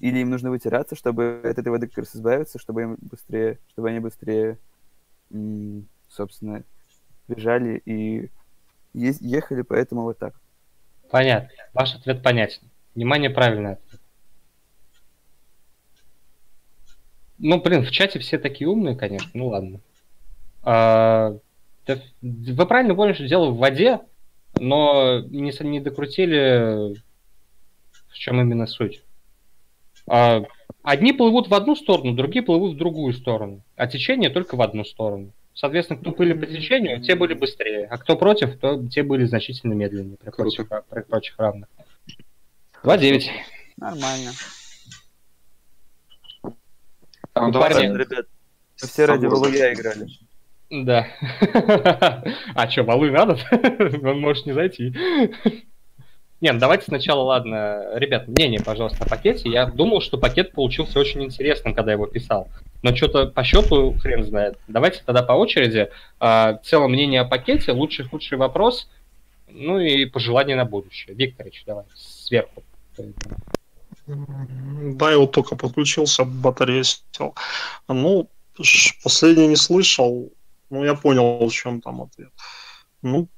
Или им нужно вытираться, чтобы от этой воды как раз избавиться, чтобы им быстрее, чтобы они быстрее, собственно, бежали и ехали, поэтому вот так. Понятно. Ваш ответ понятен. Внимание, правильный ответ. Ну, блин, в чате все такие умные, конечно. Ну ладно. А, да, вы правильно поняли, что дело в воде, но не, не докрутили, в чем именно суть. А, одни плывут в одну сторону, другие плывут в другую сторону, а течение только в одну сторону. Соответственно, кто плыли по течению, те были быстрее, а кто против, то те были значительно медленнее при прочих, при прочих равных. 2-9. Нормально. А, Ну, парни, Ребят, все ради. Валуя играли. Да. А что, валы надо? Он может не зайти. Не, ну давайте сначала, ладно, ребят, мнение, пожалуйста, о пакете. Я думал, что пакет получился очень интересным, когда его писал. Но что-то по счету хрен знает. Давайте тогда по очереди. А, В целом мнение о пакете, лучший, худший вопрос, ну и пожелания на будущее. Викторович, давай, сверху. Да, я вот только подключился, батарея сел. Ну, последний не слышал, но я понял, в чем там ответ. Ну,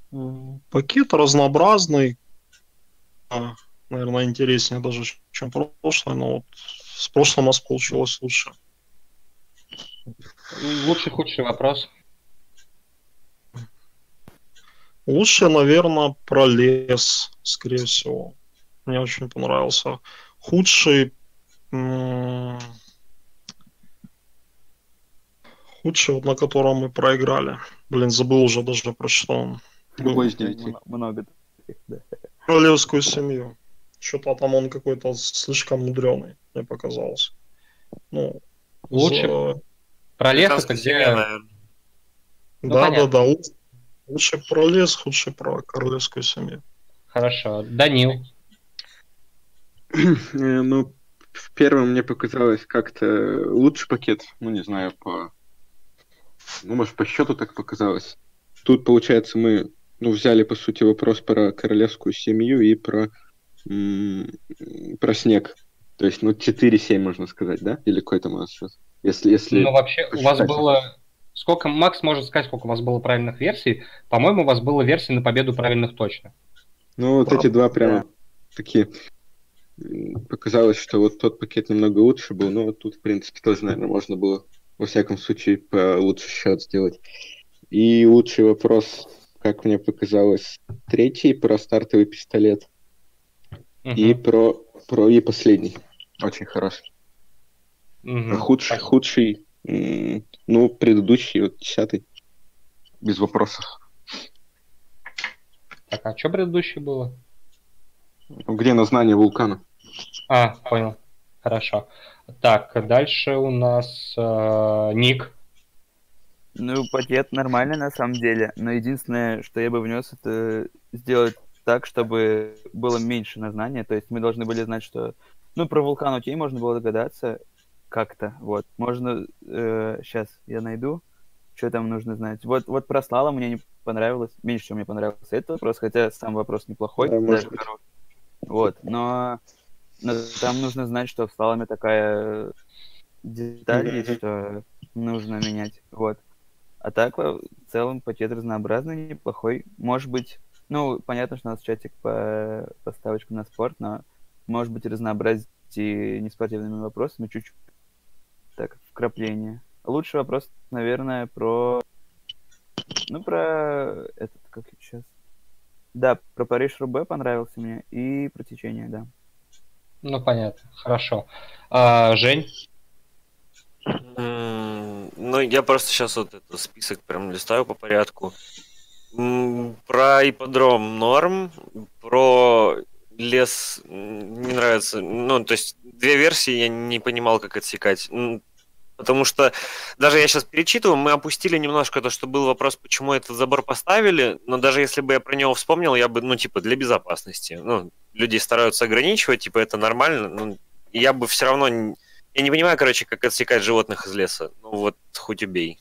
пакет разнообразный, наверное, интереснее даже, чем прошлый, но вот с прошлым у нас получилось лучше. Лучший, худший вопрос. Лучше, наверное, про лес, скорее всего. Мне очень понравился. Худший... м, Худший, вот на котором мы проиграли. Блин, забыл уже даже про что он. Любой из девяти. Мно- Много таких, да. Королевскую семью. Что-то там он какой-то слишком мудреный, мне показалось. Ну, Лучше за- про лес где... наверное. Ну, да, да, понятно. да. Лучше- Лучше про лес, худше про королевскую семью. Хорошо. Данил. Э, Ну, в первом мне показалось как-то лучший пакет. Ну, не знаю, по... Ну, может, по счету так показалось. Тут, получается, мы ну, взяли, по сути, вопрос про королевскую семью и про, про снег. То есть, ну, 4-7, можно сказать, да? Или какой там у нас сейчас? Если, если... Ну, вообще, у вас посчитать. было... Сколько, Макс может сказать, сколько у вас было правильных версий? По-моему, у вас было версий на победу правильных точно. Ну, вот эти два прямо такие. м, Показалось, что вот тот пакет немного лучше был, но вот тут, в принципе, тоже, наверное, можно было, во всяком случае, получше счет сделать. И лучший вопрос, как мне показалось, третий про стартовый пистолет Мгм. и про, про и последний. Очень хороший. А худший, худший, ну, предыдущий, вот десятый, без вопросов. Так, а что предыдущее было? Где название вулкана? А, понял. Хорошо. Так, дальше у нас э, Ник. Ну, пакет нормальный на самом деле, но единственное, что я бы внес, это сделать так, чтобы было меньше на знания. То есть мы должны были знать, что... Ну, про вулкан окей, можно было догадаться как-то, вот. Можно... сейчас я найду, что там нужно знать. Вот, вот про слалом мне не понравилось, меньше всего мне понравился этот вопрос, хотя сам вопрос неплохой. Да, может быть. Вот, но... но там нужно знать, что в слаломе такая деталь есть, что нужно менять. Вот. А так, в целом, пакет разнообразный, неплохой. Может быть, ну, понятно, что у нас чатик по, по ставочкам на спорт, но может быть разнообразить и неспортивными вопросами чуть-чуть. Так, вкрапление. Лучший вопрос, наверное, про... Ну, про этот, как сейчас... Да, про Париж Рубе понравился мне и про течение, да. Ну, понятно, хорошо. А, Жень? Ну, я просто сейчас вот этот список прям листаю по порядку. Про ипподром норм, про лес не нравится. Ну, то есть две версии я не понимал, как отсекать. Потому что даже я сейчас перечитываю, мы опустили немножко то, что был вопрос, почему этот забор поставили, но даже если бы я про него вспомнил, я бы, ну, типа, для безопасности. Ну, люди стараются ограничивать, типа, это нормально, ну, я бы все равно... Я не понимаю, короче, как отсекать животных из леса. Ну, вот, хоть убей.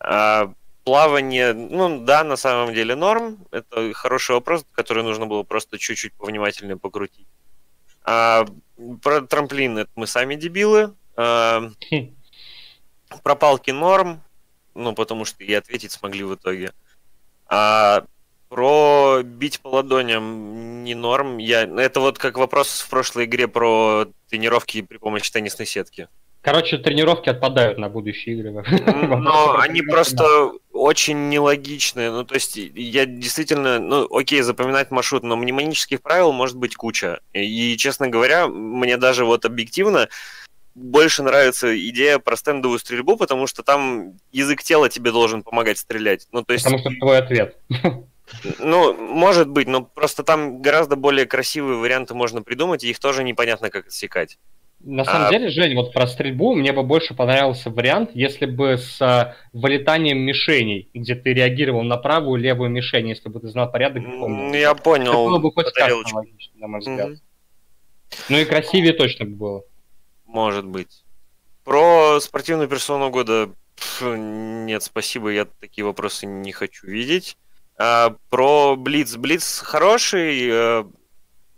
А, плавание, ну, да, на самом деле норм. Это хороший вопрос, который нужно было просто чуть-чуть повнимательнее покрутить. А, про трамплин это мы сами дебилы. А, Хм. про палки норм, ну, потому что и ответить смогли в итоге. А про бить по ладоням не норм. Я... Это вот как вопрос в прошлой игре про тренировки при помощи теннисной сетки. Короче, тренировки отпадают на будущие игры. Но они просто очень нелогичные. Ну, то есть, я действительно, ну, окей, запоминать маршрут, но мнемонических правил может быть куча. И, честно говоря, мне даже вот объективно больше нравится идея про стендовую стрельбу, потому что там язык тела тебе должен помогать стрелять. Ну, то есть, Потому что твой ответ. Ну, может быть, но просто там гораздо более красивые варианты можно придумать, и их тоже непонятно, как отсекать. На самом А- деле, Жень, вот про стрельбу мне бы больше понравился вариант, если бы с а, вылетанием мишеней, где ты реагировал на правую и левую мишень, если бы ты знал порядок помнил. Я Это было бы понял. хоть как-то логично, на мой взгляд. Мгм. Ну и красивее точно бы было. Может быть. Про спортивную персону года нет, спасибо, я такие вопросы не хочу видеть. А, про Блиц. Блиц хороший. э,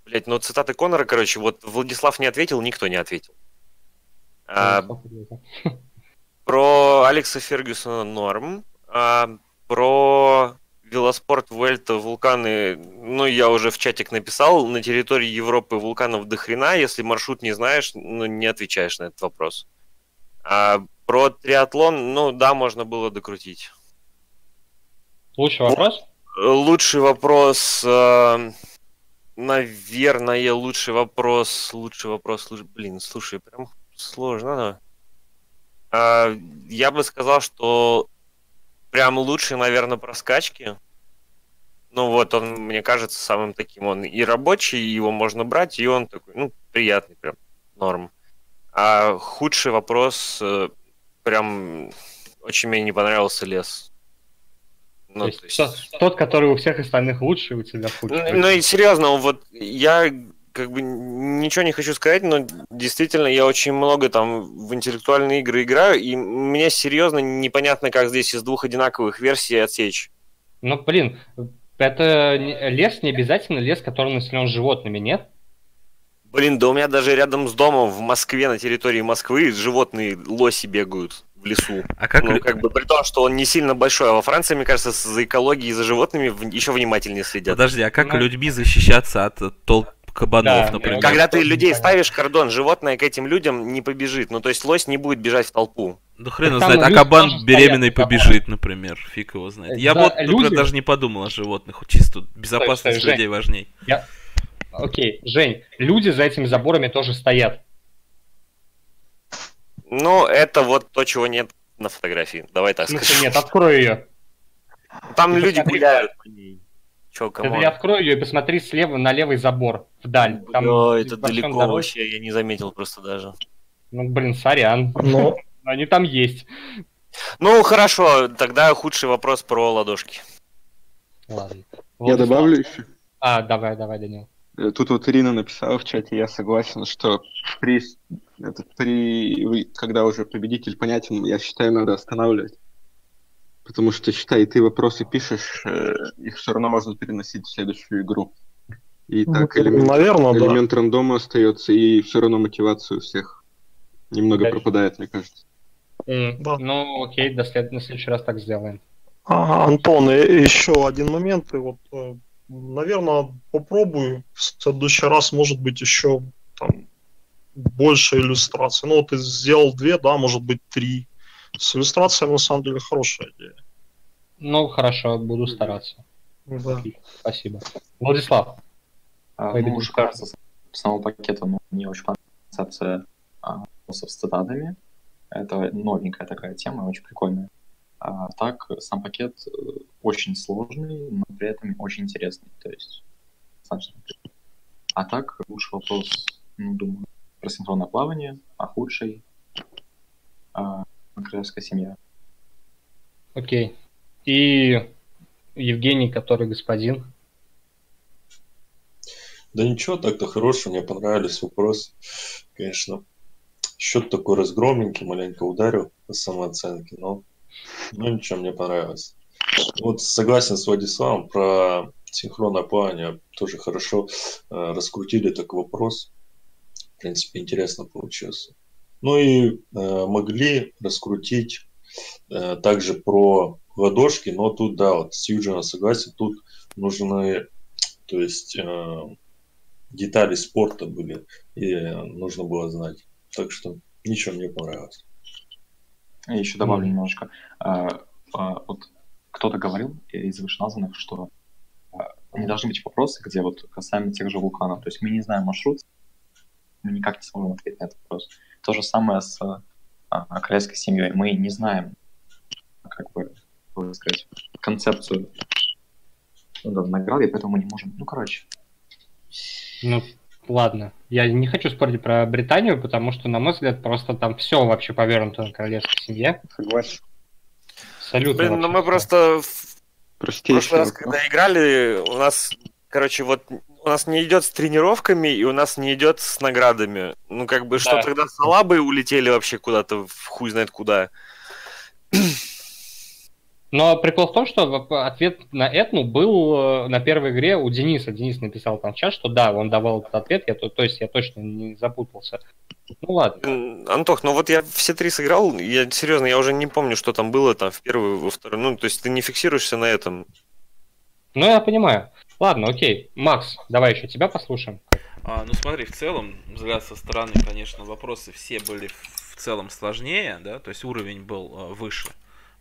блять, ну цитаты Конора, короче, вот Владислав не ответил, никто не ответил. А, про Алекса Фергюсона норм. А, про велоспорт Вельта, вулканы, ну, я уже в чатик написал, на территории Европы вулканов до хрена, если маршрут не знаешь, ну, не отвечаешь на этот вопрос. А про триатлон, ну, да, можно было докрутить. Лучший вопрос? Э, Лучший вопрос, э, наверное, лучший вопрос, лучший вопрос, блин, слушай, прям сложно, да. А, Я бы сказал, что прям лучший, наверное, про скачки. Ну вот, он, мне кажется, самым таким, он и рабочий, его можно брать, и он такой, ну, приятный прям, норм. А худший вопрос, э, прям очень мне не понравился лес. Ну, то есть то есть- тот- тот, который у всех остальных лучший, у тебя ну, худший. ну и серьезно, вот я как бы ничего не хочу сказать, но действительно я очень много там в интеллектуальные игры играю, и мне серьезно непонятно, как здесь из двух одинаковых версий отсечь. Ну, блин, это лес не обязательно лес, который населен животными, нет? Блин, да у меня даже рядом с домом в Москве, на территории Москвы, животные лоси бегают в лесу. А как, ну, как бы при том, что он не сильно большой, а во Франции, мне кажется, за экологией и за животными в- еще внимательнее следят. Подожди, а как Ну- людьми защищаться от толп кабанов, Да, например? да. Когда ты людей ставишь кордон, животное к этим людям не побежит. Ну, то есть лось не будет бежать в толпу. Ну хрен знает, а кабан беременный стоят, побежит, например, фиг его знает. Я Да, вот, например, люди- даже не подумал о животных, чисто безопасность стой, людей важней. Окей, Жень, люди за этими заборами тоже стоят. Ну, это вот то, чего нет на фотографии. Давай так смысле, скажем. нет, открой ее. Там ты люди посмотри, гуляют по ней. Че, кому? открой ее и посмотри слева на левый забор, вдаль. Там это большой далеко дорог- вообще, я не заметил просто даже. Ну, блин, сорян. Ну, Они там есть. Ну, хорошо, тогда худший вопрос про ладошки. Ладно. Я Владислав. добавлю еще. А, давай, давай, Данил. Э, Тут вот Ирина написала в чате, я согласен, что при, это, при, когда уже победитель понятен, я считаю, надо останавливать. Потому что, считай, ты вопросы пишешь, э, их все равно можно переносить в следующую игру. И так элемент, наверное, да. элемент рандома остается, и все равно мотивация у всех немного Да. пропадает, мне кажется. М, Да. Ну, окей, до след... на следующий раз так сделаем. А, Антон, и- еще один момент. И вот, э, наверное, попробую в следующий раз, может быть, еще там больше иллюстраций. Ну, вот ты сделал две, да, может быть, три. С иллюстрациями, на самом деле, хорошая идея. Ну, хорошо, буду стараться. Да. Спасибо. Владислав, А, ну, что кажется, с самого пакета, ну, мне очень понравилась концепция а, с цитатами. Это новенькая такая тема, очень прикольная. А, так, сам пакет э, очень сложный, но при этом очень интересный. То есть. А так, лучший вопрос, ну, думаю, про синхронное плавание, а худший а, королевская семья. окей. И Евгений, который господин. Да ничего, так-то хороший, мне понравились вопросы. Конечно, счет такой разгромненький, маленько ударил по самооценке, но, но ничего, мне понравилось. Вот согласен с Владиславом про синхронное плавание, тоже хорошо э, раскрутили такой вопрос. В принципе, интересно получилось. Ну и э, могли раскрутить э, также про ладошки, но тут, да, вот с Юджином согласен, тут нужны, то есть, э, детали спорта были, и нужно было знать. Так что ничего мне понравилось. Я еще добавлю Мгм. немножко. А, а, вот кто-то говорил из вышеназванных, что а, не должны быть вопросы, где вот касаемо тех же вулканов. То есть мы не знаем маршрут, мы никак не сможем ответить на этот вопрос. То же самое с а, королевской семьей. Мы не знаем, как бы, как сказать, концепцию ну, да, награды, поэтому мы не можем. Ну, короче. Ну, ладно. Я не хочу спорить про Британию, потому что, на мой взгляд, просто там все вообще повернуто на королевской семье. Согласен. Абсолютно. Блин, ну мы просто в прошлый раз, когда играли, у нас, короче, вот у нас не идет с тренировками и у нас не идет с наградами. Ну, как бы, что Да. тогда салабы улетели вообще куда-то в хуй знает куда. Но прикол в том, что ответ на Этну был э, на первой игре у Дениса. Денис написал там в чат, что да, он давал этот ответ, я, то, то есть я точно не запутался. Ну ладно. Антох, ну вот я все три сыграл, я серьезно, я уже не помню, что там было там в первую, во вторую. Ну, то есть ты не фиксируешься на этом. Ну, я понимаю. Ладно, окей. Макс, давай еще тебя послушаем. А, ну смотри, в целом, взгляд со стороны, конечно, вопросы все были в в целом сложнее, да, то есть уровень был э, выше,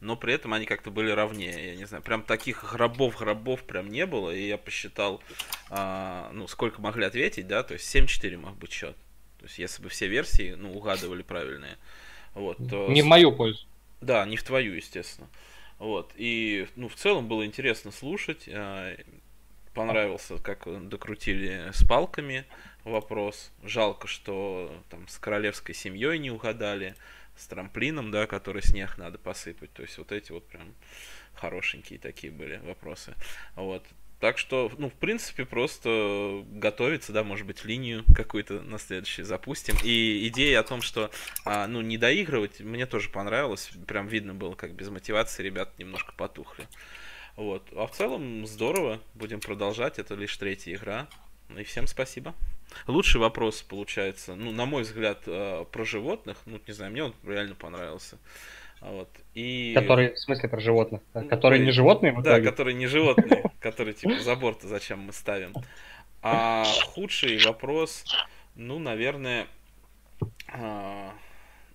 но при этом они как-то были ровнее, я не знаю, прям таких гробов-гробов прям не было, и я посчитал, а, ну, сколько могли ответить, да, то есть 7-4 мог быть счет. То есть если бы все версии, ну, угадывали правильные, вот, то... Не в мою пользу. Да, не в твою, естественно. Вот. И, ну, в целом было интересно слушать. а, Понравился, как докрутили с палками вопрос. Жалко, что там с королевской семьей не угадали, с трамплином, да, который снег надо посыпать. То есть вот эти вот прям хорошенькие такие были вопросы. Вот. Так что, ну, в принципе, просто готовиться, да, может быть, линию какую-то на следующий запустим. И идея о том, что, а, ну, не доигрывать, мне тоже понравилось. Прям видно было, как без мотивации ребята немножко потухли. Вот. А в целом здорово. Будем продолжать. Это лишь третья игра. Ну и всем спасибо. Лучший вопрос получается, ну, на мой взгляд, э, про животных. Ну, не знаю, мне он реально понравился. А Вот. И... Который, в смысле, про животных? Ну, Которые то не животные? Да, которые не животные, которые типа забор-то зачем мы ставим. А худший вопрос, ну, наверное, а,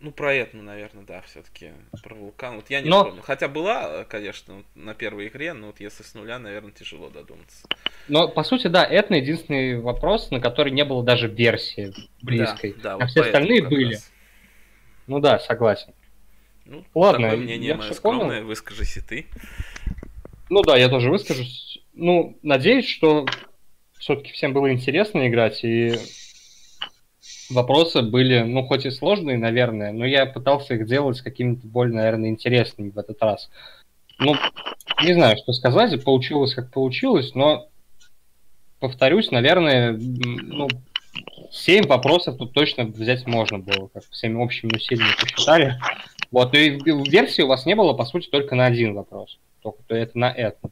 ну, про Этну, наверное, да, все-таки. Про вулкан. Вот я не Но- помню. Хотя была, конечно, на первой игре, но вот если с нуля, наверное, тяжело додуматься. Но, по сути, да, это единственный вопрос, на который не было даже версии близкой. Да, да, а вот все остальные были. раз. Ну да, согласен. Ну, Ладно, такое мнение я мое всё понял. скромное, выскажись и ты. Ну да, я тоже выскажусь. Ну, надеюсь, что все-таки всем было интересно играть, и вопросы были, ну, хоть и сложные, наверное, но я пытался их делать какими-то более, наверное, интересными в этот раз. Ну, не знаю, что сказать, получилось как получилось, но повторюсь, наверное, ну, семь вопросов тут точно взять можно было, как всеми общими усилиями посчитали. Вот, и версии у вас не было, по сути, только на один вопрос. Только то это на это.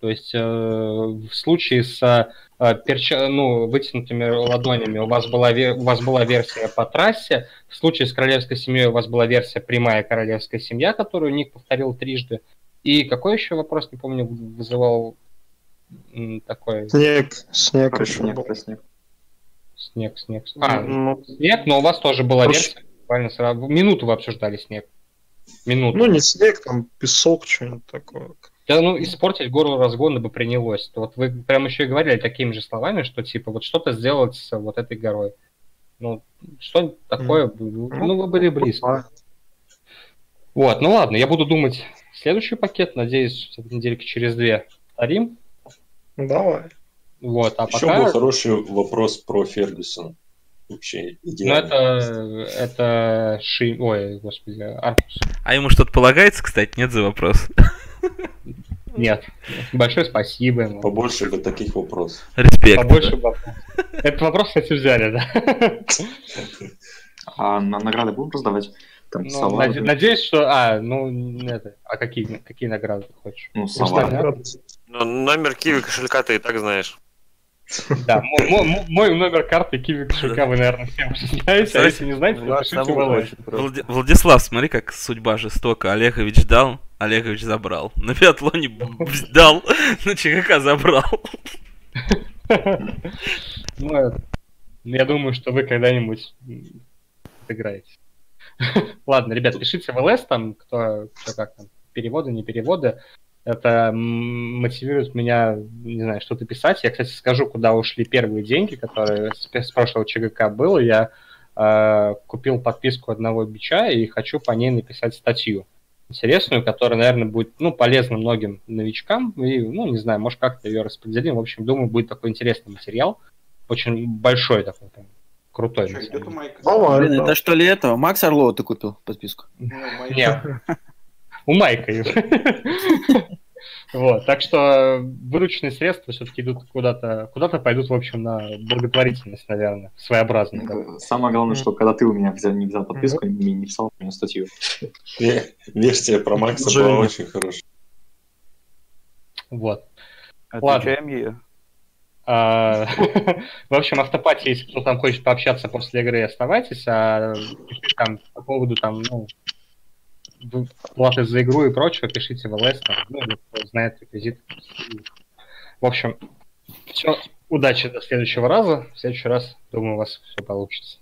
То есть э, в случае с э, перча- ну, вытянутыми ладонями у вас, была ве- у вас была версия по трассе, в случае с королевской семьей у вас была версия прямая королевская семья, которую Ник повторил трижды. И какой еще вопрос, не помню, вызывал такой Снег, снег Про еще снег, был. про снег. снег, снег. А, Ну, снег, но у вас тоже была Прош- версия, буквально сразу. Минуту вы обсуждали снег. Минуту. ну, не снег, там песок, что-нибудь такое. Да, ну, испортить гору разгона бы принялось. Вот вы прям еще и говорили такими же словами, что типа вот что-то сделать с вот этой горой. Ну, что такое? Ну, вы были близко. Вот, ну ладно, я буду думать следующий пакет. Надеюсь, недельки через две повторим. Давай. Вот, а Еще пока... был хороший вопрос про Фергюсона. Вообще Ну, идеально. это... Это... Ши... Ой, господи, Аркус. А ему что-то полагается, кстати, нет за вопрос? Нет. Большое спасибо ему. Побольше бы таких вопросов. Респект. Побольше вопросов. Этот вопрос, кстати, взяли, да? А на награды будем раздавать? Там Ну, наде- надеюсь, что... А, ну, это... А какие, какие награды ты хочешь? ну, награды? Но номер киви кошелька ты и так знаешь. Да, мой, мой- мой номер карты Киви кошелька вы, наверное, все уже знаете, а если не знаете, то Влад, пишите в Владислав, смотри, как судьба жестока. Олегович дал, Олегович забрал. На биатлоне дал, на ЧГК забрал. Ну, я думаю, что вы когда-нибудь м, отыграете. Ладно, ребят, пишите в ЛС, там, кто, кто как там, переводы, не переводы. Это мотивирует меня, не знаю, что-то писать. Я, кстати, скажу, куда ушли первые деньги, которые с, с прошлого ЧГК было. Я э, купил подписку одного бича и хочу по ней написать статью интересную, которая, наверное, будет, ну, полезна многим новичкам. И, ну, не знаю, может, как-то ее распределим. В общем, думаю, будет такой интересный материал. Очень большой такой, прям, крутой. Давай, Блин, да. это что ли это? Макс Орлова ты купил подписку? Нет. У Майка. Вот, так что вырученные средства все-таки идут куда-то, куда-то пойдут, в общем, на благотворительность, наверное, своеобразную. такую. Самое главное, что когда ты у меня взял, не взял подписку, не, не писал мне статью. Ве- Версия про Макса была очень хорошая. Вот. Ладно. Отвечаем ее. А, В общем, автопати, если кто там хочет пообщаться после игры, оставайтесь, а пишите там по поводу там, ну, платы за игру и прочего, пишите в ЛС, там, ну, кто знает реквизит. В общем, все, удачи до следующего раза. В следующий раз, думаю, у вас все получится.